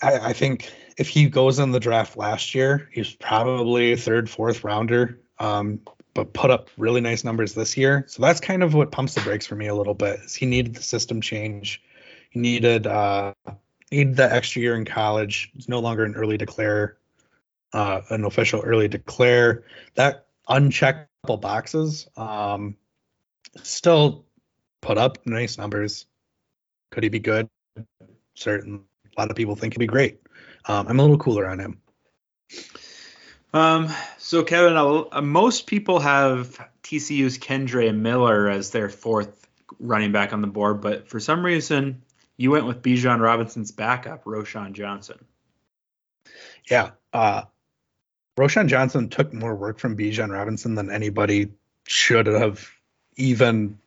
I, I, think if he goes in the draft last year, he's probably a third, fourth rounder. Um, but put up really nice numbers this year. So that's kind of what pumps the brakes for me a little bit. Is he needed the system change. He needed uh, need the extra year in college. He's no longer an early declare, uh, an official early declare. That uncheckable boxes um, still put up nice numbers. Could he be good? Certain. A lot of people think he'd be great. Um, I'm a little cooler on him. Um, so Kevin, uh, most people have TCU's Kendre Miller as their fourth running back on the board, but for some reason you went with Bijan Robinson's backup, Roschon Johnson. Yeah. Uh, Roschon Johnson took more work from Bijan Robinson than anybody should have even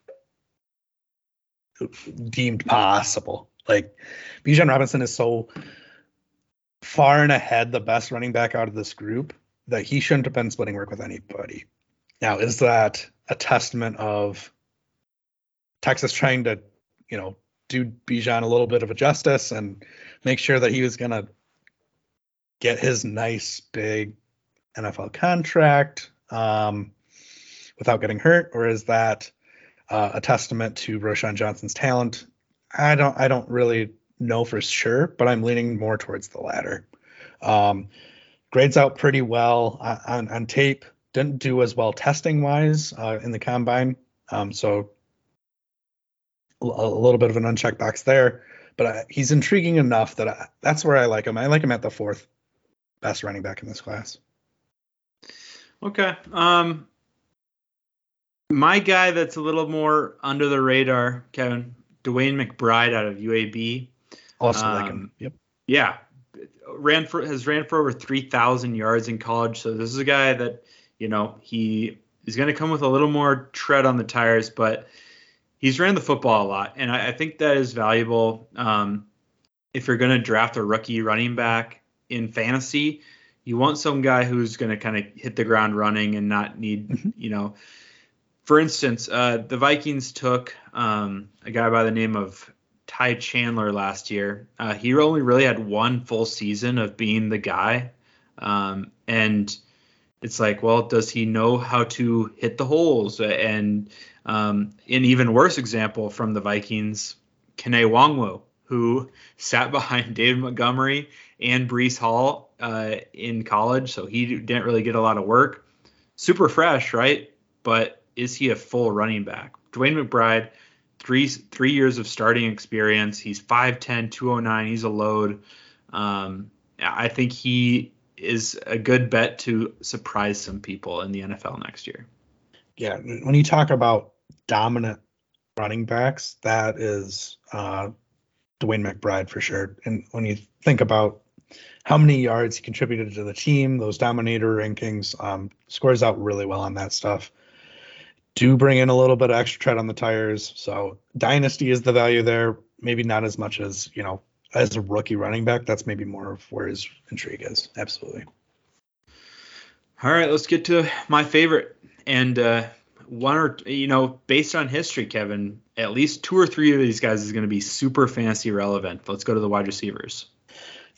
deemed possible. Like Bijan Robinson is so far and ahead the best running back out of this group that he shouldn't have been splitting work with anybody. Now, is that a testament of Texas trying to, you know, do Bijan a little bit of a justice and make sure that he was going to get his nice big NFL contract um, without getting hurt, or is that uh, a testament to Roschon Johnson's talent? I don't I don't really know for sure, but I'm leaning more towards the latter. Um, grades out pretty well on, on, tape. Didn't do as well testing wise uh, in the combine, um, so a little bit of an unchecked box there, but I, he's intriguing enough that I, that's where I like him. I like him at the fourth best running back in this class. Okay. Um, my guy that's a little more under the radar, Kevin DeWayne McBride out of UAB. Also um, like him. Yep. Yeah, ran for has ran for over three thousand yards in college. So this is a guy that you know he is going to come with a little more tread on the tires, but he's ran the football a lot, and I, I think that is valuable. Um, if you're going to draft a rookie running back in fantasy, you want some guy who's going to kind of hit the ground running and not need, mm-hmm. you know. For instance, uh, the Vikings took um, a guy by the name of Ty Chandler last year. Uh, he only really had one full season of being the guy, um, and it's like, well, does he know how to hit the holes? And um, an even worse example from the Vikings, Kene Nwangwu, who sat behind David Montgomery and Breece Hall uh, in college, so he didn't really get a lot of work. Super fresh, right? But is he a full running back? DeWayne McBride, three three years of starting experience. He's 5'10", 209. He's a load. Um, I think he is a good bet to surprise some people in the NFL next year. Yeah, when you talk about dominant running backs, that is uh, DeWayne McBride for sure. And when you think about how many yards he contributed to the team, those dominator rankings, um, scores out really well on that stuff. Do bring in a little bit of extra tread on the tires. So dynasty is the value there. Maybe not as much as you know as a rookie running back. That's maybe more of where his intrigue is. Absolutely. All right, let's get to my favorite and uh, one or you know based on history, Kevin. At least two or three of these guys is going to be super fantasy relevant. Let's go to the wide receivers.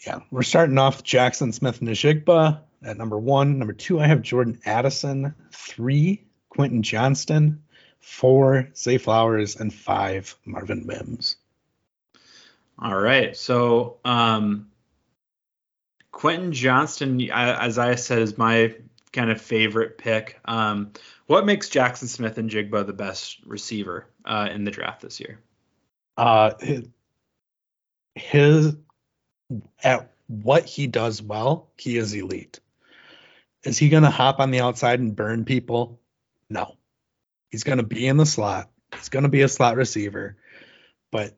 Yeah, we're starting off Jaxon Smith-Njigba at number one. Number two, I have Jordan Addison. Three, Quentin Johnston. Four, Zay Flowers, and five, Marvin Mims. All right, so um, Quentin Johnston, as I said, is my kind of favorite pick. Um, what makes Jaxon Smith-Njigba the best receiver uh, in the draft this year? Uh, his, his at what he does well, he is elite. Is he going to hop on the outside and burn people? No. He's going to be in the slot. He's going to be a slot receiver, but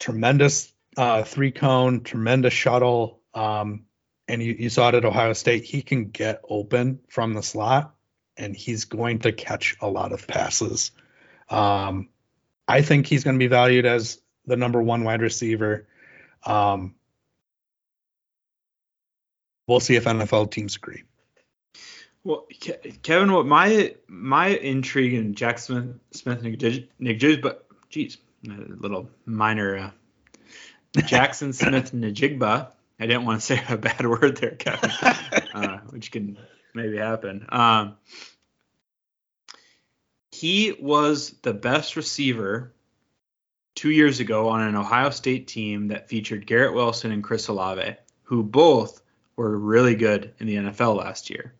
tremendous uh, three cone, tremendous shuttle. Um, and you, you saw it at Ohio State. He can get open from the slot, and he's going to catch a lot of passes. Um, I think he's going to be valued as the number one wide receiver. Um, we'll see if NFL teams agree. Well, Kevin, what my my intrigue in Jack Smith, Smith Nick Jones, but geez, a little minor uh, Jaxon Smith-Njigba. I didn't want to say a bad word there, Kevin, uh, which can maybe happen. Um, he was the best receiver two years ago on an Ohio State team that featured Garrett Wilson and Chris Olave, who both were really good in the NFL last year.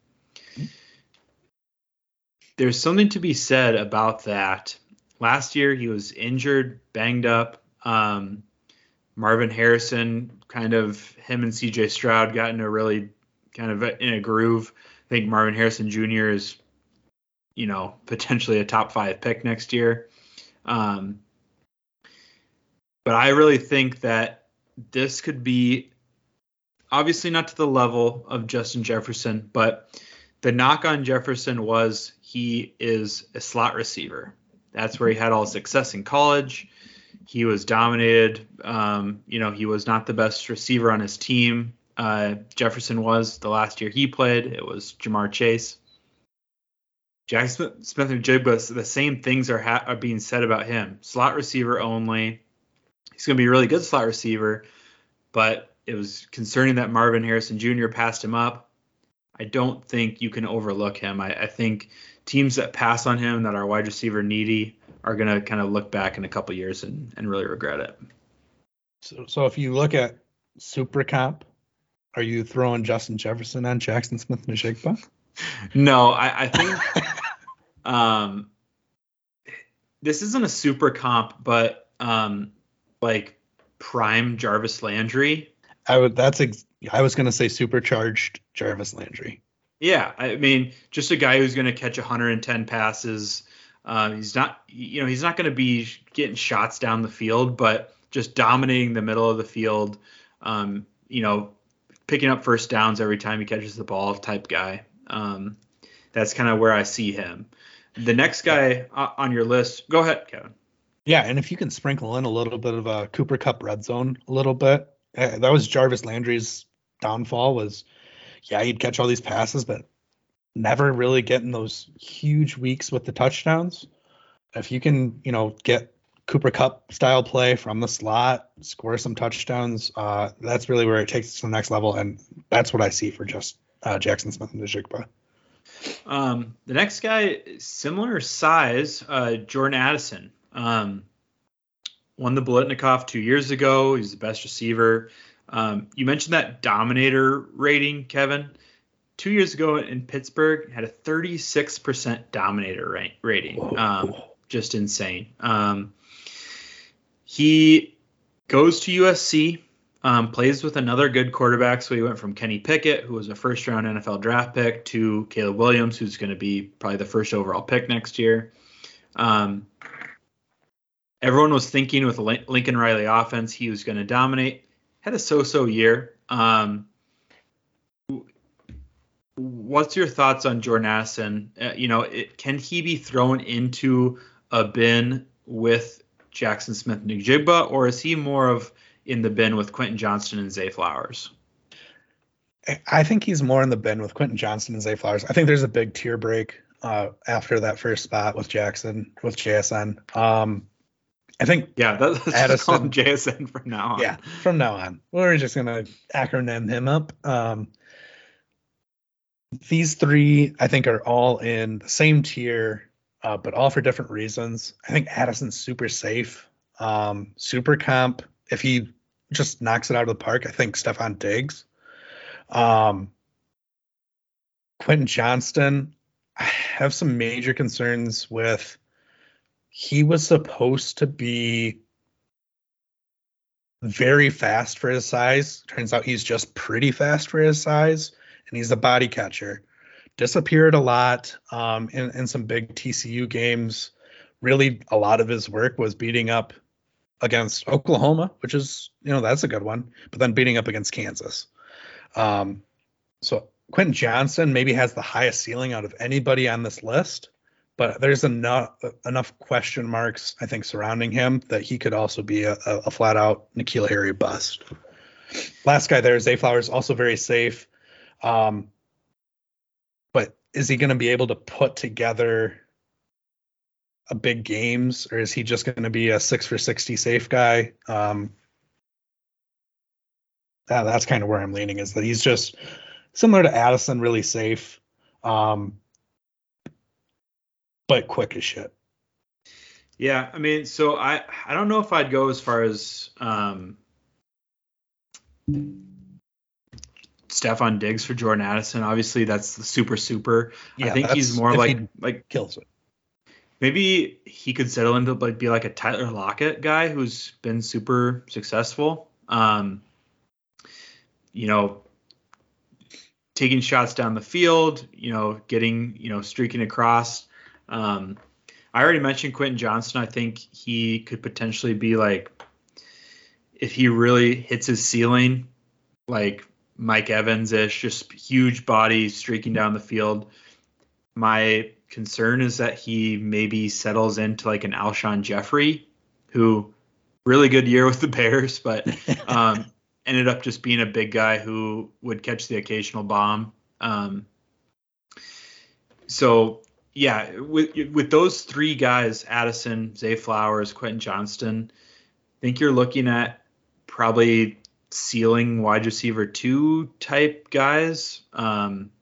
There's something to be said about that. Last year he was injured, banged up. Um, Marvin Harrison, kind of him and CJ Stroud got in a really kind of in a groove. I think Marvin Harrison Jr. is, you know, potentially a top five pick next year. Um, but I really think that this could be obviously not to the level of Justin Jefferson, but the knock on Jefferson was he is a slot receiver. That's where he had all success in college. He was dominated. Um, you know, he was not the best receiver on his team. Uh, Jefferson was the last year he played. It was Ja'Marr Chase. Jack Smith, Smith and Jigba, the same things are, ha- are being said about him. Slot receiver only. He's going to be a really good slot receiver, but it was concerning that Marvin Harrison Jr. passed him up. I don't think you can overlook him. I, I think teams that pass on him that are wide receiver needy are going to kind of look back in a couple years and, and really regret it. So, so if you look at Super Comp, are you throwing Justin Jefferson on Jaxon Smith-Njigba? No, I, I think um, this isn't a super comp, but um, like prime Jarvis Landry I would. That's. Ex- I was gonna say supercharged Jarvis Landry. Yeah, I mean, just a guy who's going to catch 110 passes. Uh, he's not, you know, he's not going to be getting shots down the field, but just dominating the middle of the field. Um, you know, picking up first downs every time he catches the ball type guy. Um, that's kind of where I see him. The next guy on your list, go ahead, Kevin. Yeah, and if you can sprinkle in a little bit of a Cooper Kupp red zone a little bit, that was Jarvis Landry's downfall was yeah, he'd catch all these passes, but never really getting those huge weeks with the touchdowns. If you can, you know, get Cooper Kupp style play from the slot, score some touchdowns, uh, that's really where it takes to the next level. And that's what I see for just uh, Jaxon Smith-Njigba. Um, the next guy, similar size, uh, Jordan Addison. Um, won the Biletnikoff two years ago. He's the best receiver. Um, you mentioned that dominator rating, Kevin. Two years ago in Pittsburgh, had a 36% dominator rating. Um, just insane. Um, he goes to USC. Um, plays with another good quarterback. So he went from Kenny Pickett, who was a first round NFL draft pick, to Caleb Williams, who's going to be probably the first overall pick next year. Um, everyone was thinking with Lincoln Riley offense, he was going to dominate. Had a so so year. Um, what's your thoughts on Jordan Addison? Uh, you know, it, can he be thrown into a bin with Jaxon Smith-Njigba, or is he more of in the bin with Quentin Johnston and Zay Flowers? I think he's more in the bin with Quentin Johnston and Zay Flowers. I think there's a big tier break uh, after that first spot with Jaxon with JSN. Um, I think yeah, that's Addison, JSN from now on. Yeah, from now on, we're just gonna acronym him up. Um, these three, I think, are all in the same tier, uh, but all for different reasons. I think Addison's super safe, um, super comp. If he just knocks it out of the park, I think Stefon Diggs. Um, Quentin Johnston, I have some major concerns with. He was supposed to be very fast for his size. Turns out he's just pretty fast for his size and he's a body catcher. Disappeared a lot um, in, in some big TCU games. Really, a lot of his work was beating up against Oklahoma, which is, you know, that's a good one, but then beating up against Kansas. Um, so Quentin Johnston maybe has the highest ceiling out of anybody on this list, but there's enough enough question marks I think surrounding him that he could also be a, a, flat out N'Keal Harry bust. Last guy there, Zay Flowers, also very safe. Um, but is he going to be able to put together a big games, or is he just going to be a six for sixty safe guy? Um, yeah, that's kind of where I'm leaning. Is that he's just similar to Addison, really safe, um, but quick as shit. Yeah, I mean, so I I don't know if I'd go as far as um, Stefon Diggs for Jordan Addison. Obviously, that's the super super. Yeah, I think he's more like like kills it. Maybe he could settle into like be like a Tyler Lockett guy who's been super successful. Um, you know, taking shots down the field. You know, getting you know streaking across. Um, I already mentioned Quentin Johnston. I think he could potentially be like if he really hits his ceiling, like Mike Evans ish, just huge body streaking down the field. My concern is that he maybe settles into like an Alshon Jeffery, who really good year with the Bears, but um, ended up just being a big guy who would catch the occasional bomb. Um, so yeah, with with those three guys, Addison, Zay Flowers, Quentin Johnston, I think you're looking at probably ceiling wide receiver two type guys. Um,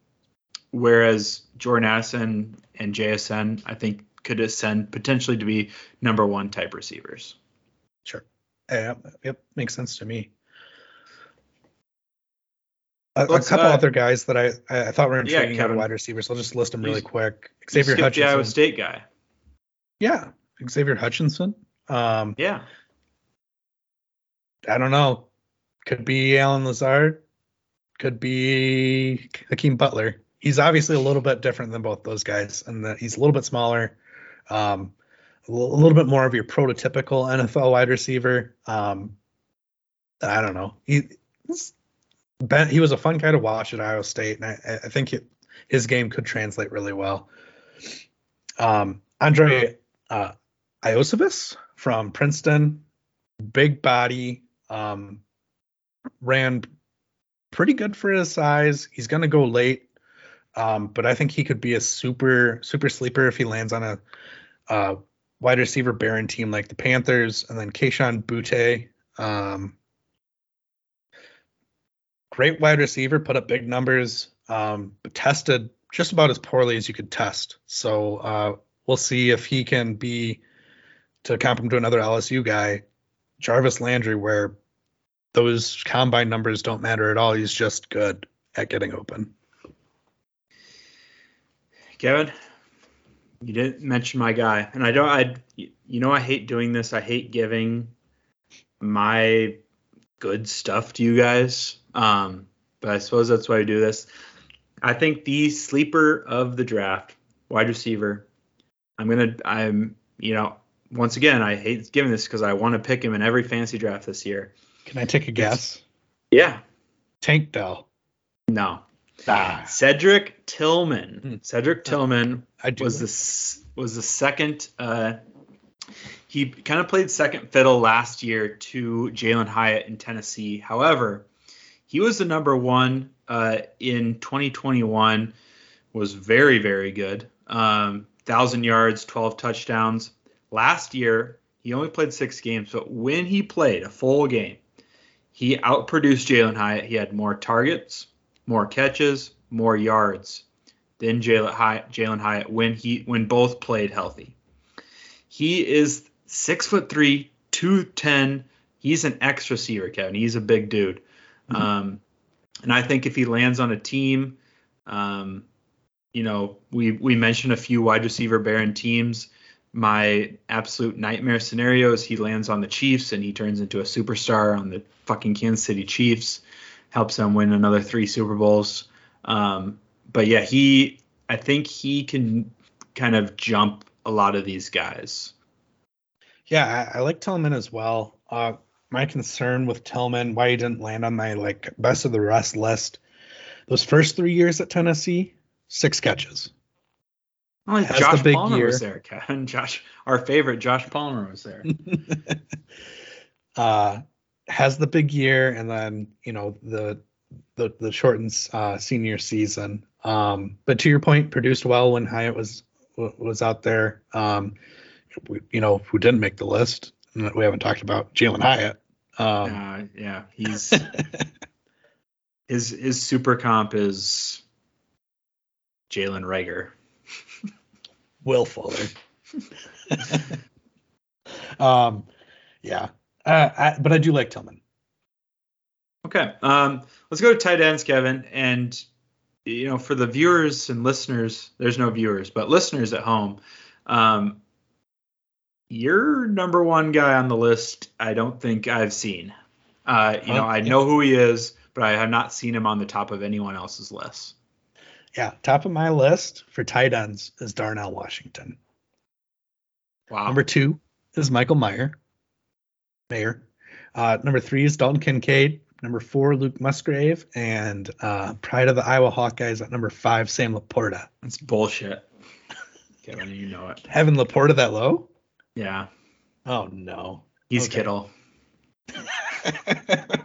whereas Jordan Addison and JSN, I think, could ascend potentially to be number one type receivers. Sure. Yeah, yep, makes sense to me. A, a couple uh, other guys that I I thought were intriguing yeah, wide receivers. I'll just list them really quick. Xavier Hutchinson, the Iowa State guy. Yeah, Xavier Hutchinson. Um, yeah. I don't know. Could be Allen Lazard. Could be Hakeem Butler. He's obviously a little bit different than both those guys, and that he's a little bit smaller, um, a, l- a little bit more of your prototypical NFL wide receiver. Um, I don't know. He ben, he was a fun guy to watch at Iowa State, and I, I think it, his game could translate really well. Um, Andre uh, from Princeton, big body, um, ran pretty good for his size. He's going to go late, um, but I think he could be a super super sleeper if he lands on a uh, wide receiver barren team like the Panthers, and then Kayshon Boutte. Um, great wide receiver, put up big numbers, um, tested just about as poorly as you could test. So uh, we'll see if he can be to comp him to another LSU guy, Jarvis Landry, where those combine numbers don't matter at all. He's just good at getting open. Kevin, you didn't mention my guy, and I don't. I you know I hate doing this. I hate giving my good stuff to you guys. Um, but I suppose that's why I do this. I think the sleeper of the draft, wide receiver. I'm gonna. I'm. You know, once again, I hate giving this because I want to pick him in every fantasy draft this year. Can I take a guess? Yeah. Tank Dell. No. Ah, Cedric Tillman. Hmm. Cedric Tillman was the was the second. Uh, he kind of played second fiddle last year to Jalin Hyatt in Tennessee. However, he was the number one uh, in 2021. Was very very good. Um, thousand yards, 12 touchdowns. Last year he only played six games, but when he played a full game, he outproduced Jalin Hyatt. He had more targets, more catches, more yards than Jalin Hyatt, Jalin Hyatt when he when both played healthy. He is six foot three, two ten. He's an X receiver, Kevin. He's a big dude. Mhm. Um, and I think if he lands on a team, um, you know, we we mentioned a few wide receiver bearing teams. My absolute nightmare scenario is he lands on the Chiefs and he turns into a superstar on the fucking Kansas City Chiefs, helps them win another three Super Bowls. Um, but yeah, he I think he can kind of jump a lot of these guys. Yeah, I, I like Tillman as well. Uh, my concern with Tillman, why he didn't land on my like best of the rest list, those first three years at Tennessee, six catches. Only Has Josh the big Palmer year. was there, Kevin. Josh, our favorite Josh Palmer was there. uh, has the big year, and then you know the the the shortened uh, senior season. Um, but to your point, produced well when Hyatt was was out there. Um, we, you know, who didn't make the list? and We haven't talked about Jalin Hyatt. Um, uh, yeah, he's his his super comp is Jalen Reagor. Will Fuller. um, yeah, uh, I, but I do like Tillman. Okay, um, let's go to tight ends, Kevin. And you know, for the viewers and listeners, there's no viewers, but listeners at home, um, your number one guy on the list, I don't think I've seen. Uh, you know, Oh, I yeah. know who he is, but I have not seen him on the top of anyone else's list. Yeah, top of my list for tight ends is Darnell Washington. Wow. Number two is Michael Meyer. Mayer. Uh, number three is Dalton Kincaid. Number four, Luke Musgrave. And uh, pride of the Iowa Hawkeyes at number five, Sam LaPorta. That's bullshit. Kevin, you know it. Having LaPorta that low? Yeah, Oh, no. he's Okay. Kittle.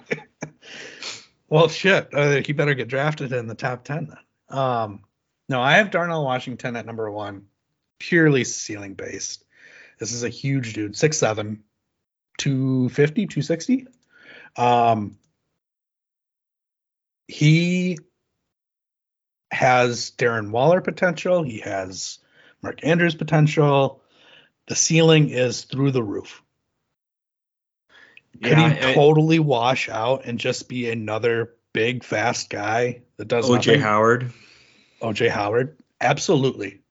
well, shit. Uh, he better get drafted in the top 10 then. Um, no, I have Darnell Washington at number one, purely ceiling based. This is a huge dude, 6'7, 250, 260. Um, he has Darren Waller potential. He has Mark Andrews potential. The ceiling is through the roof. Could Yeah, he I- totally wash out and just be another big, fast guy that does OJ? Howard. OJ Howard? Absolutely.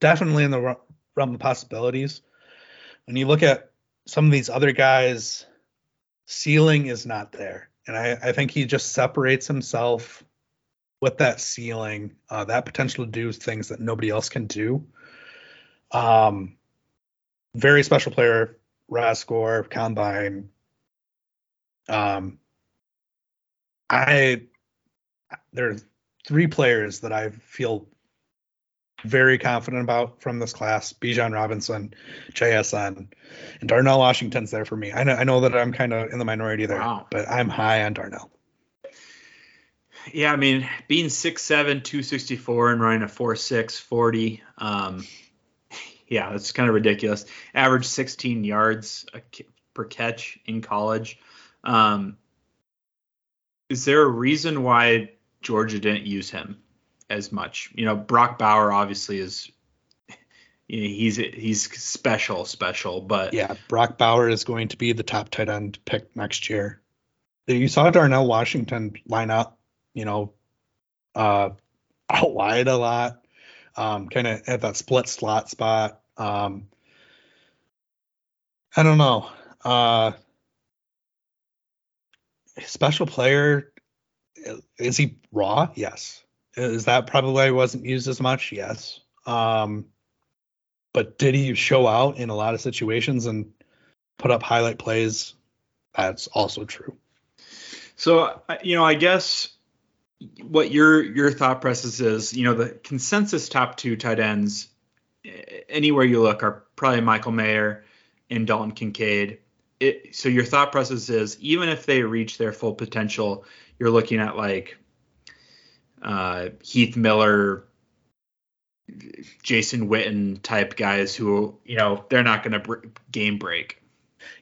Definitely in the realm of possibilities. When you look at some of these other guys, ceiling is not there. And I, I think he just separates himself with that ceiling, uh, that potential to do things that nobody else can do. Um, very special player, raw score, combine. Um, I there are three players that I feel very confident about from this class: Bijan Robinson, JSN, and Darnell Washington's there for me. I know I know that I'm kind of in the minority there, Wow. but I'm high on Darnell. Yeah, I mean, being 6'7, 264 and running a 4'6, 40, um, yeah, that's kind of ridiculous. Average 16 yards a per catch in college. Um, is there a reason why Georgia didn't use him as much? You know, Brock Bowers obviously is. You know, he's he's special, special, but Yeah, Brock Bowers is going to be the top tight end pick next year. You saw Darnell Washington line up, you know, uh, out wide a lot, um, kind of at that split slot spot. Um, I don't know. Uh, special player. Is he raw? Yes. Is that probably why he wasn't used as much? Yes. Um, but did he show out in a lot of situations and put up highlight plays? That's also true. So you know, I guess what your your thought process is, you know, the consensus top two tight ends anywhere you look are probably Michael Mayer and Dalton Kincaid. It, so your thought process is even if they reach their full potential, you're looking at like uh, Heath Miller, Jason Witten type guys who you know they're not going to br- game break.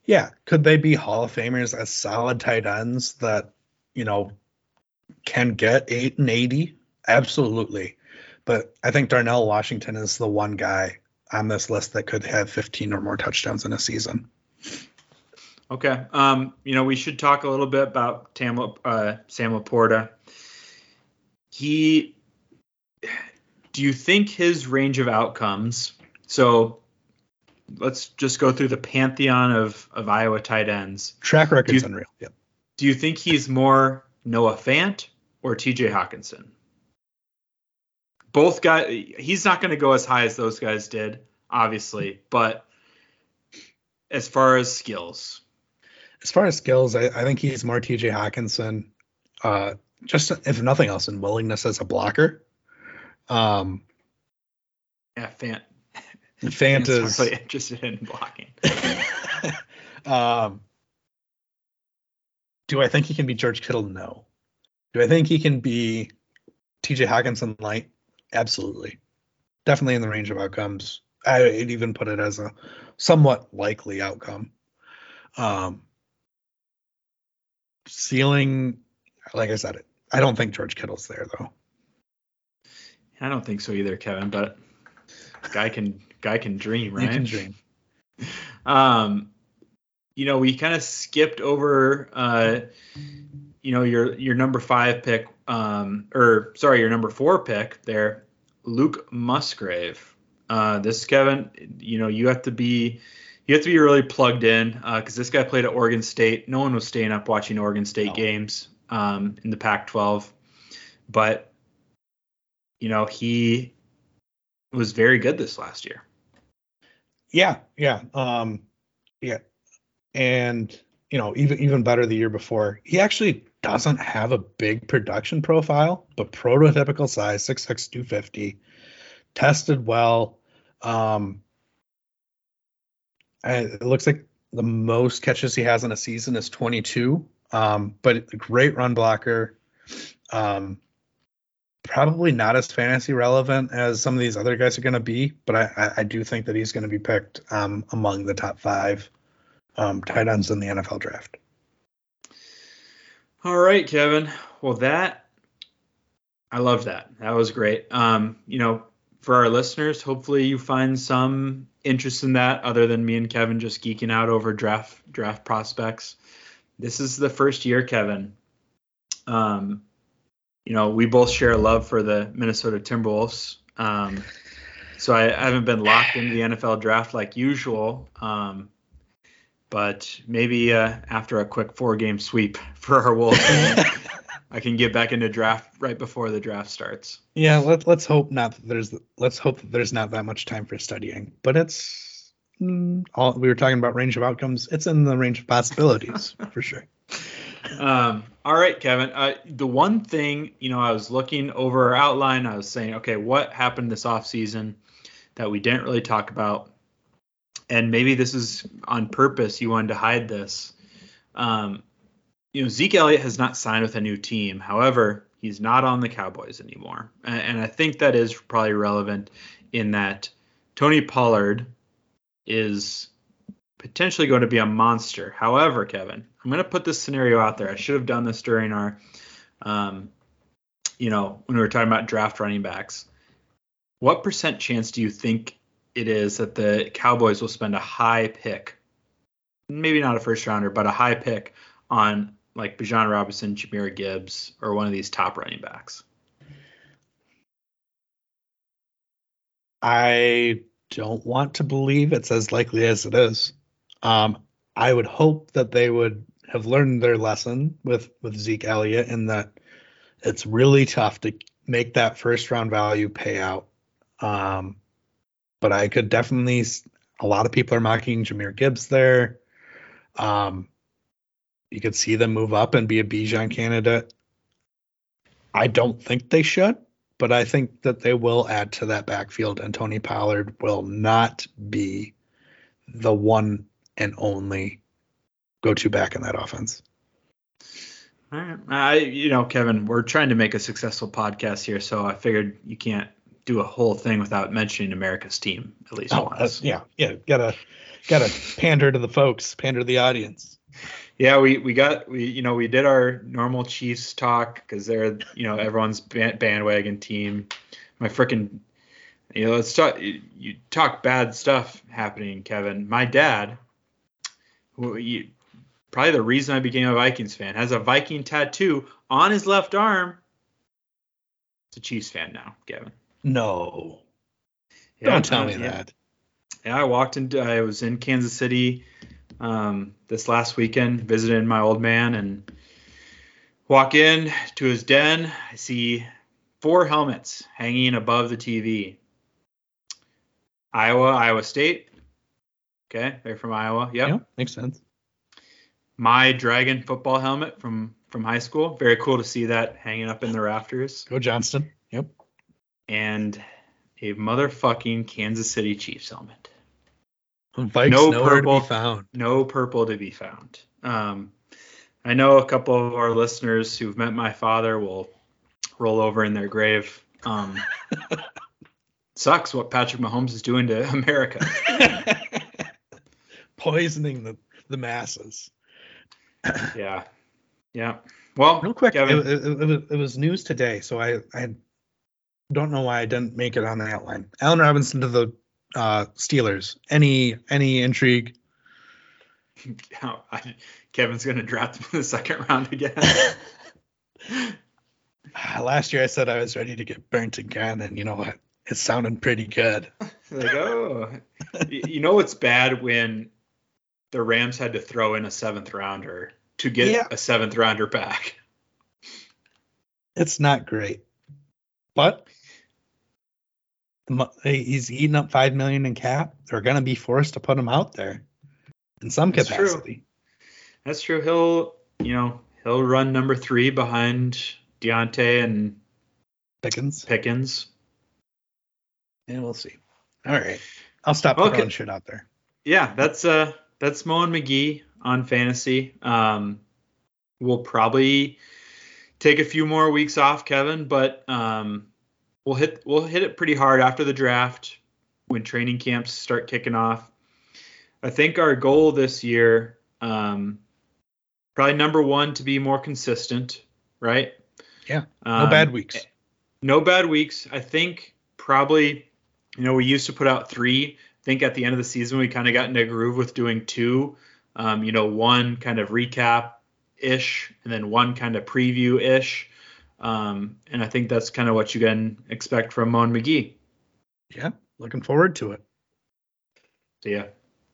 Yeah, could they be Hall of Famers as solid tight ends that you know can get eight and eighty? Absolutely, but I think Darnell Washington is the one guy on this list that could have 15 or more touchdowns in a season. Okay. Um, you know, we should talk a little bit about Tam, uh, Sam LaPorta. He, do you think his range of outcomes? So let's just go through the pantheon of, of Iowa tight ends. Track record's you, unreal. Yep. Do you think he's more Noah Fant or TJ Hockenson Both guys, he's not going to go as high as those guys did, obviously, but as far as skills, as far as skills, I, I think he's more TJ Hockenson Uh, just if nothing else, in willingness as a blocker. Um, yeah, Fant. Fant is really interested in blocking. um, do I think he can be George Kittle? No. Do I think he can be TJ Hockenson light? Absolutely. Definitely in the range of outcomes. I'd even put it as a somewhat likely outcome. Um, ceiling, like I said, I don't think George Kittle's there though. I don't think so either, Kevin. But guy can guy can dream, right? He can dream. Um, you know, we kind of skipped over, uh, you know, your your number five pick, um, or sorry, your number four pick there, Luke Musgrave. Uh, this Kevin, you know, you have to be you have to be really plugged in because uh, this guy played at Oregon State. No one was staying up watching Oregon State no. games um, in the Pac-12, but you know he was very good this last year. Yeah, yeah, um, yeah, and you know even even better the year before. He actually doesn't have a big production profile, but prototypical size, 6'6", 250, tested well. Um, it looks like the most catches he has in a season is 22. Um, but great run blocker. Um, probably not as fantasy relevant as some of these other guys are going to be, but I, I, do think that he's going to be picked um, among the top five um, tight ends in the NFL draft. All right, Kevin. Well, that I love that. That was great. Um, you know, for our listeners, hopefully you find some interest in that other than me and Kevin just geeking out over draft draft prospects. This is the first year, Kevin. Um, you know, we both share a love for the Minnesota Timberwolves. Um, so I, I, haven't been locked into the NFL draft like usual. Um, but maybe uh, after a quick four game sweep for our Wolves, I can get back into draft right before the draft starts. Yeah, let, let's hope not that there's let's hope that there's not that much time for studying. But it's all we were talking about range of outcomes. It's in the range of possibilities for sure. Um, all right, Kevin. Uh, the one thing you know, I was looking over our outline. I was saying, okay, what happened this off season that we didn't really talk about, and maybe this is on purpose. You wanted to hide this. Um, you know, Zeke Elliott has not signed with a new team. However, he's not on the Cowboys anymore. And, and I think that is probably relevant in that Tony Pollard is potentially going to be a monster. However, Kevin, I'm going to put this scenario out there. I should have done this during our, um, you know, when we were talking about draft running backs. What percent chance do you think it is that the Cowboys will spend a high pick, maybe not a first rounder, but a high pick on like Bijan Robinson, Jahmyr Gibbs, or one of these top running backs? I don't want to believe it's as likely as it is. Um, I would hope that they would have learned their lesson with with Zeke Elliott in that it's really tough to make that first round value payout. Um, but I could definitely. A lot of people are mocking Jahmyr Gibbs there. Um, you could see them move up and be a Bijan candidate. I don't think they should, but I think that they will add to that backfield, and Tony Pollard will not be the one and only go-to back in that offense. All right. I, you know, Kevin, we're trying to make a successful podcast here, so I figured you can't do a whole thing without mentioning America's team at least Oh, once. that's- yeah, yeah, gotta gotta pander to the folks, pander to the audience. Yeah, we we got we you know we did our normal Chiefs talk because they're you know everyone's bandwagon team. My freaking you know let's talk you, talk bad stuff happening, Kevin. My dad, who you, probably the reason I became a Vikings fan, has a Viking tattoo on his left arm. It's a Chiefs fan now, Kevin. No, Yeah, don't tell me yeah. that. Yeah, I walked into. I was in Kansas City um, this last weekend, visiting my old man, and walk in to his den. I see four helmets hanging above the TV. Iowa, Iowa State. Okay, they're from Iowa. Yep. Yeah, makes sense. My Dragon football helmet from from high school. Very cool to see that hanging up in the rafters. Go Johnston. Yep. And a motherfucking Kansas City Chiefs helmet. Vikes No purple. to be found. no purple to be found. Um, I know a couple of our listeners who've met my father will roll over in their grave. Um, sucks what Patrick Mahomes is doing to America. Poisoning the the masses. Yeah, yeah. Well, Real quick, it, it, it, it was, it was news today, so I I don't know why I didn't make it on the outline. Allen Robinson to the uh, Steelers. Any any intrigue? I- Kevin's gonna draft him in the second round again. Last year I said I was ready to get burnt again, and you know what? It's sounding pretty good. like, oh, you know what's bad when the Rams had to throw in a seventh rounder to get Yeah. a seventh rounder back. It's not great, but the mo- hey, he's eating up five million in cap. They're gonna be forced to put him out there in some That's true. That's true. He'll, you know, he'll run number three behind Diontae and Pickens. Pickens. And we'll see. All right, I'll stop Okay. throwing shit out there. Yeah, that's uh, that's Moe and McGee on fantasy. Um, we'll probably take a few more weeks off, Kevin, but um, we'll hit we'll hit it pretty hard after the draft when training camps start kicking off. I think our goal this year, um, probably number one, to be more consistent, right? Yeah, No Um, bad weeks. no bad weeks. I think probably, you know, we used to put out three. I think at the end of the season we kind of got into a groove with doing two. Um, you know, one kind of recap ish, and then one kind of preview ish. Um, and I think that's kind of what you can expect from Mon McGee. Yeah, looking forward to it. So yeah,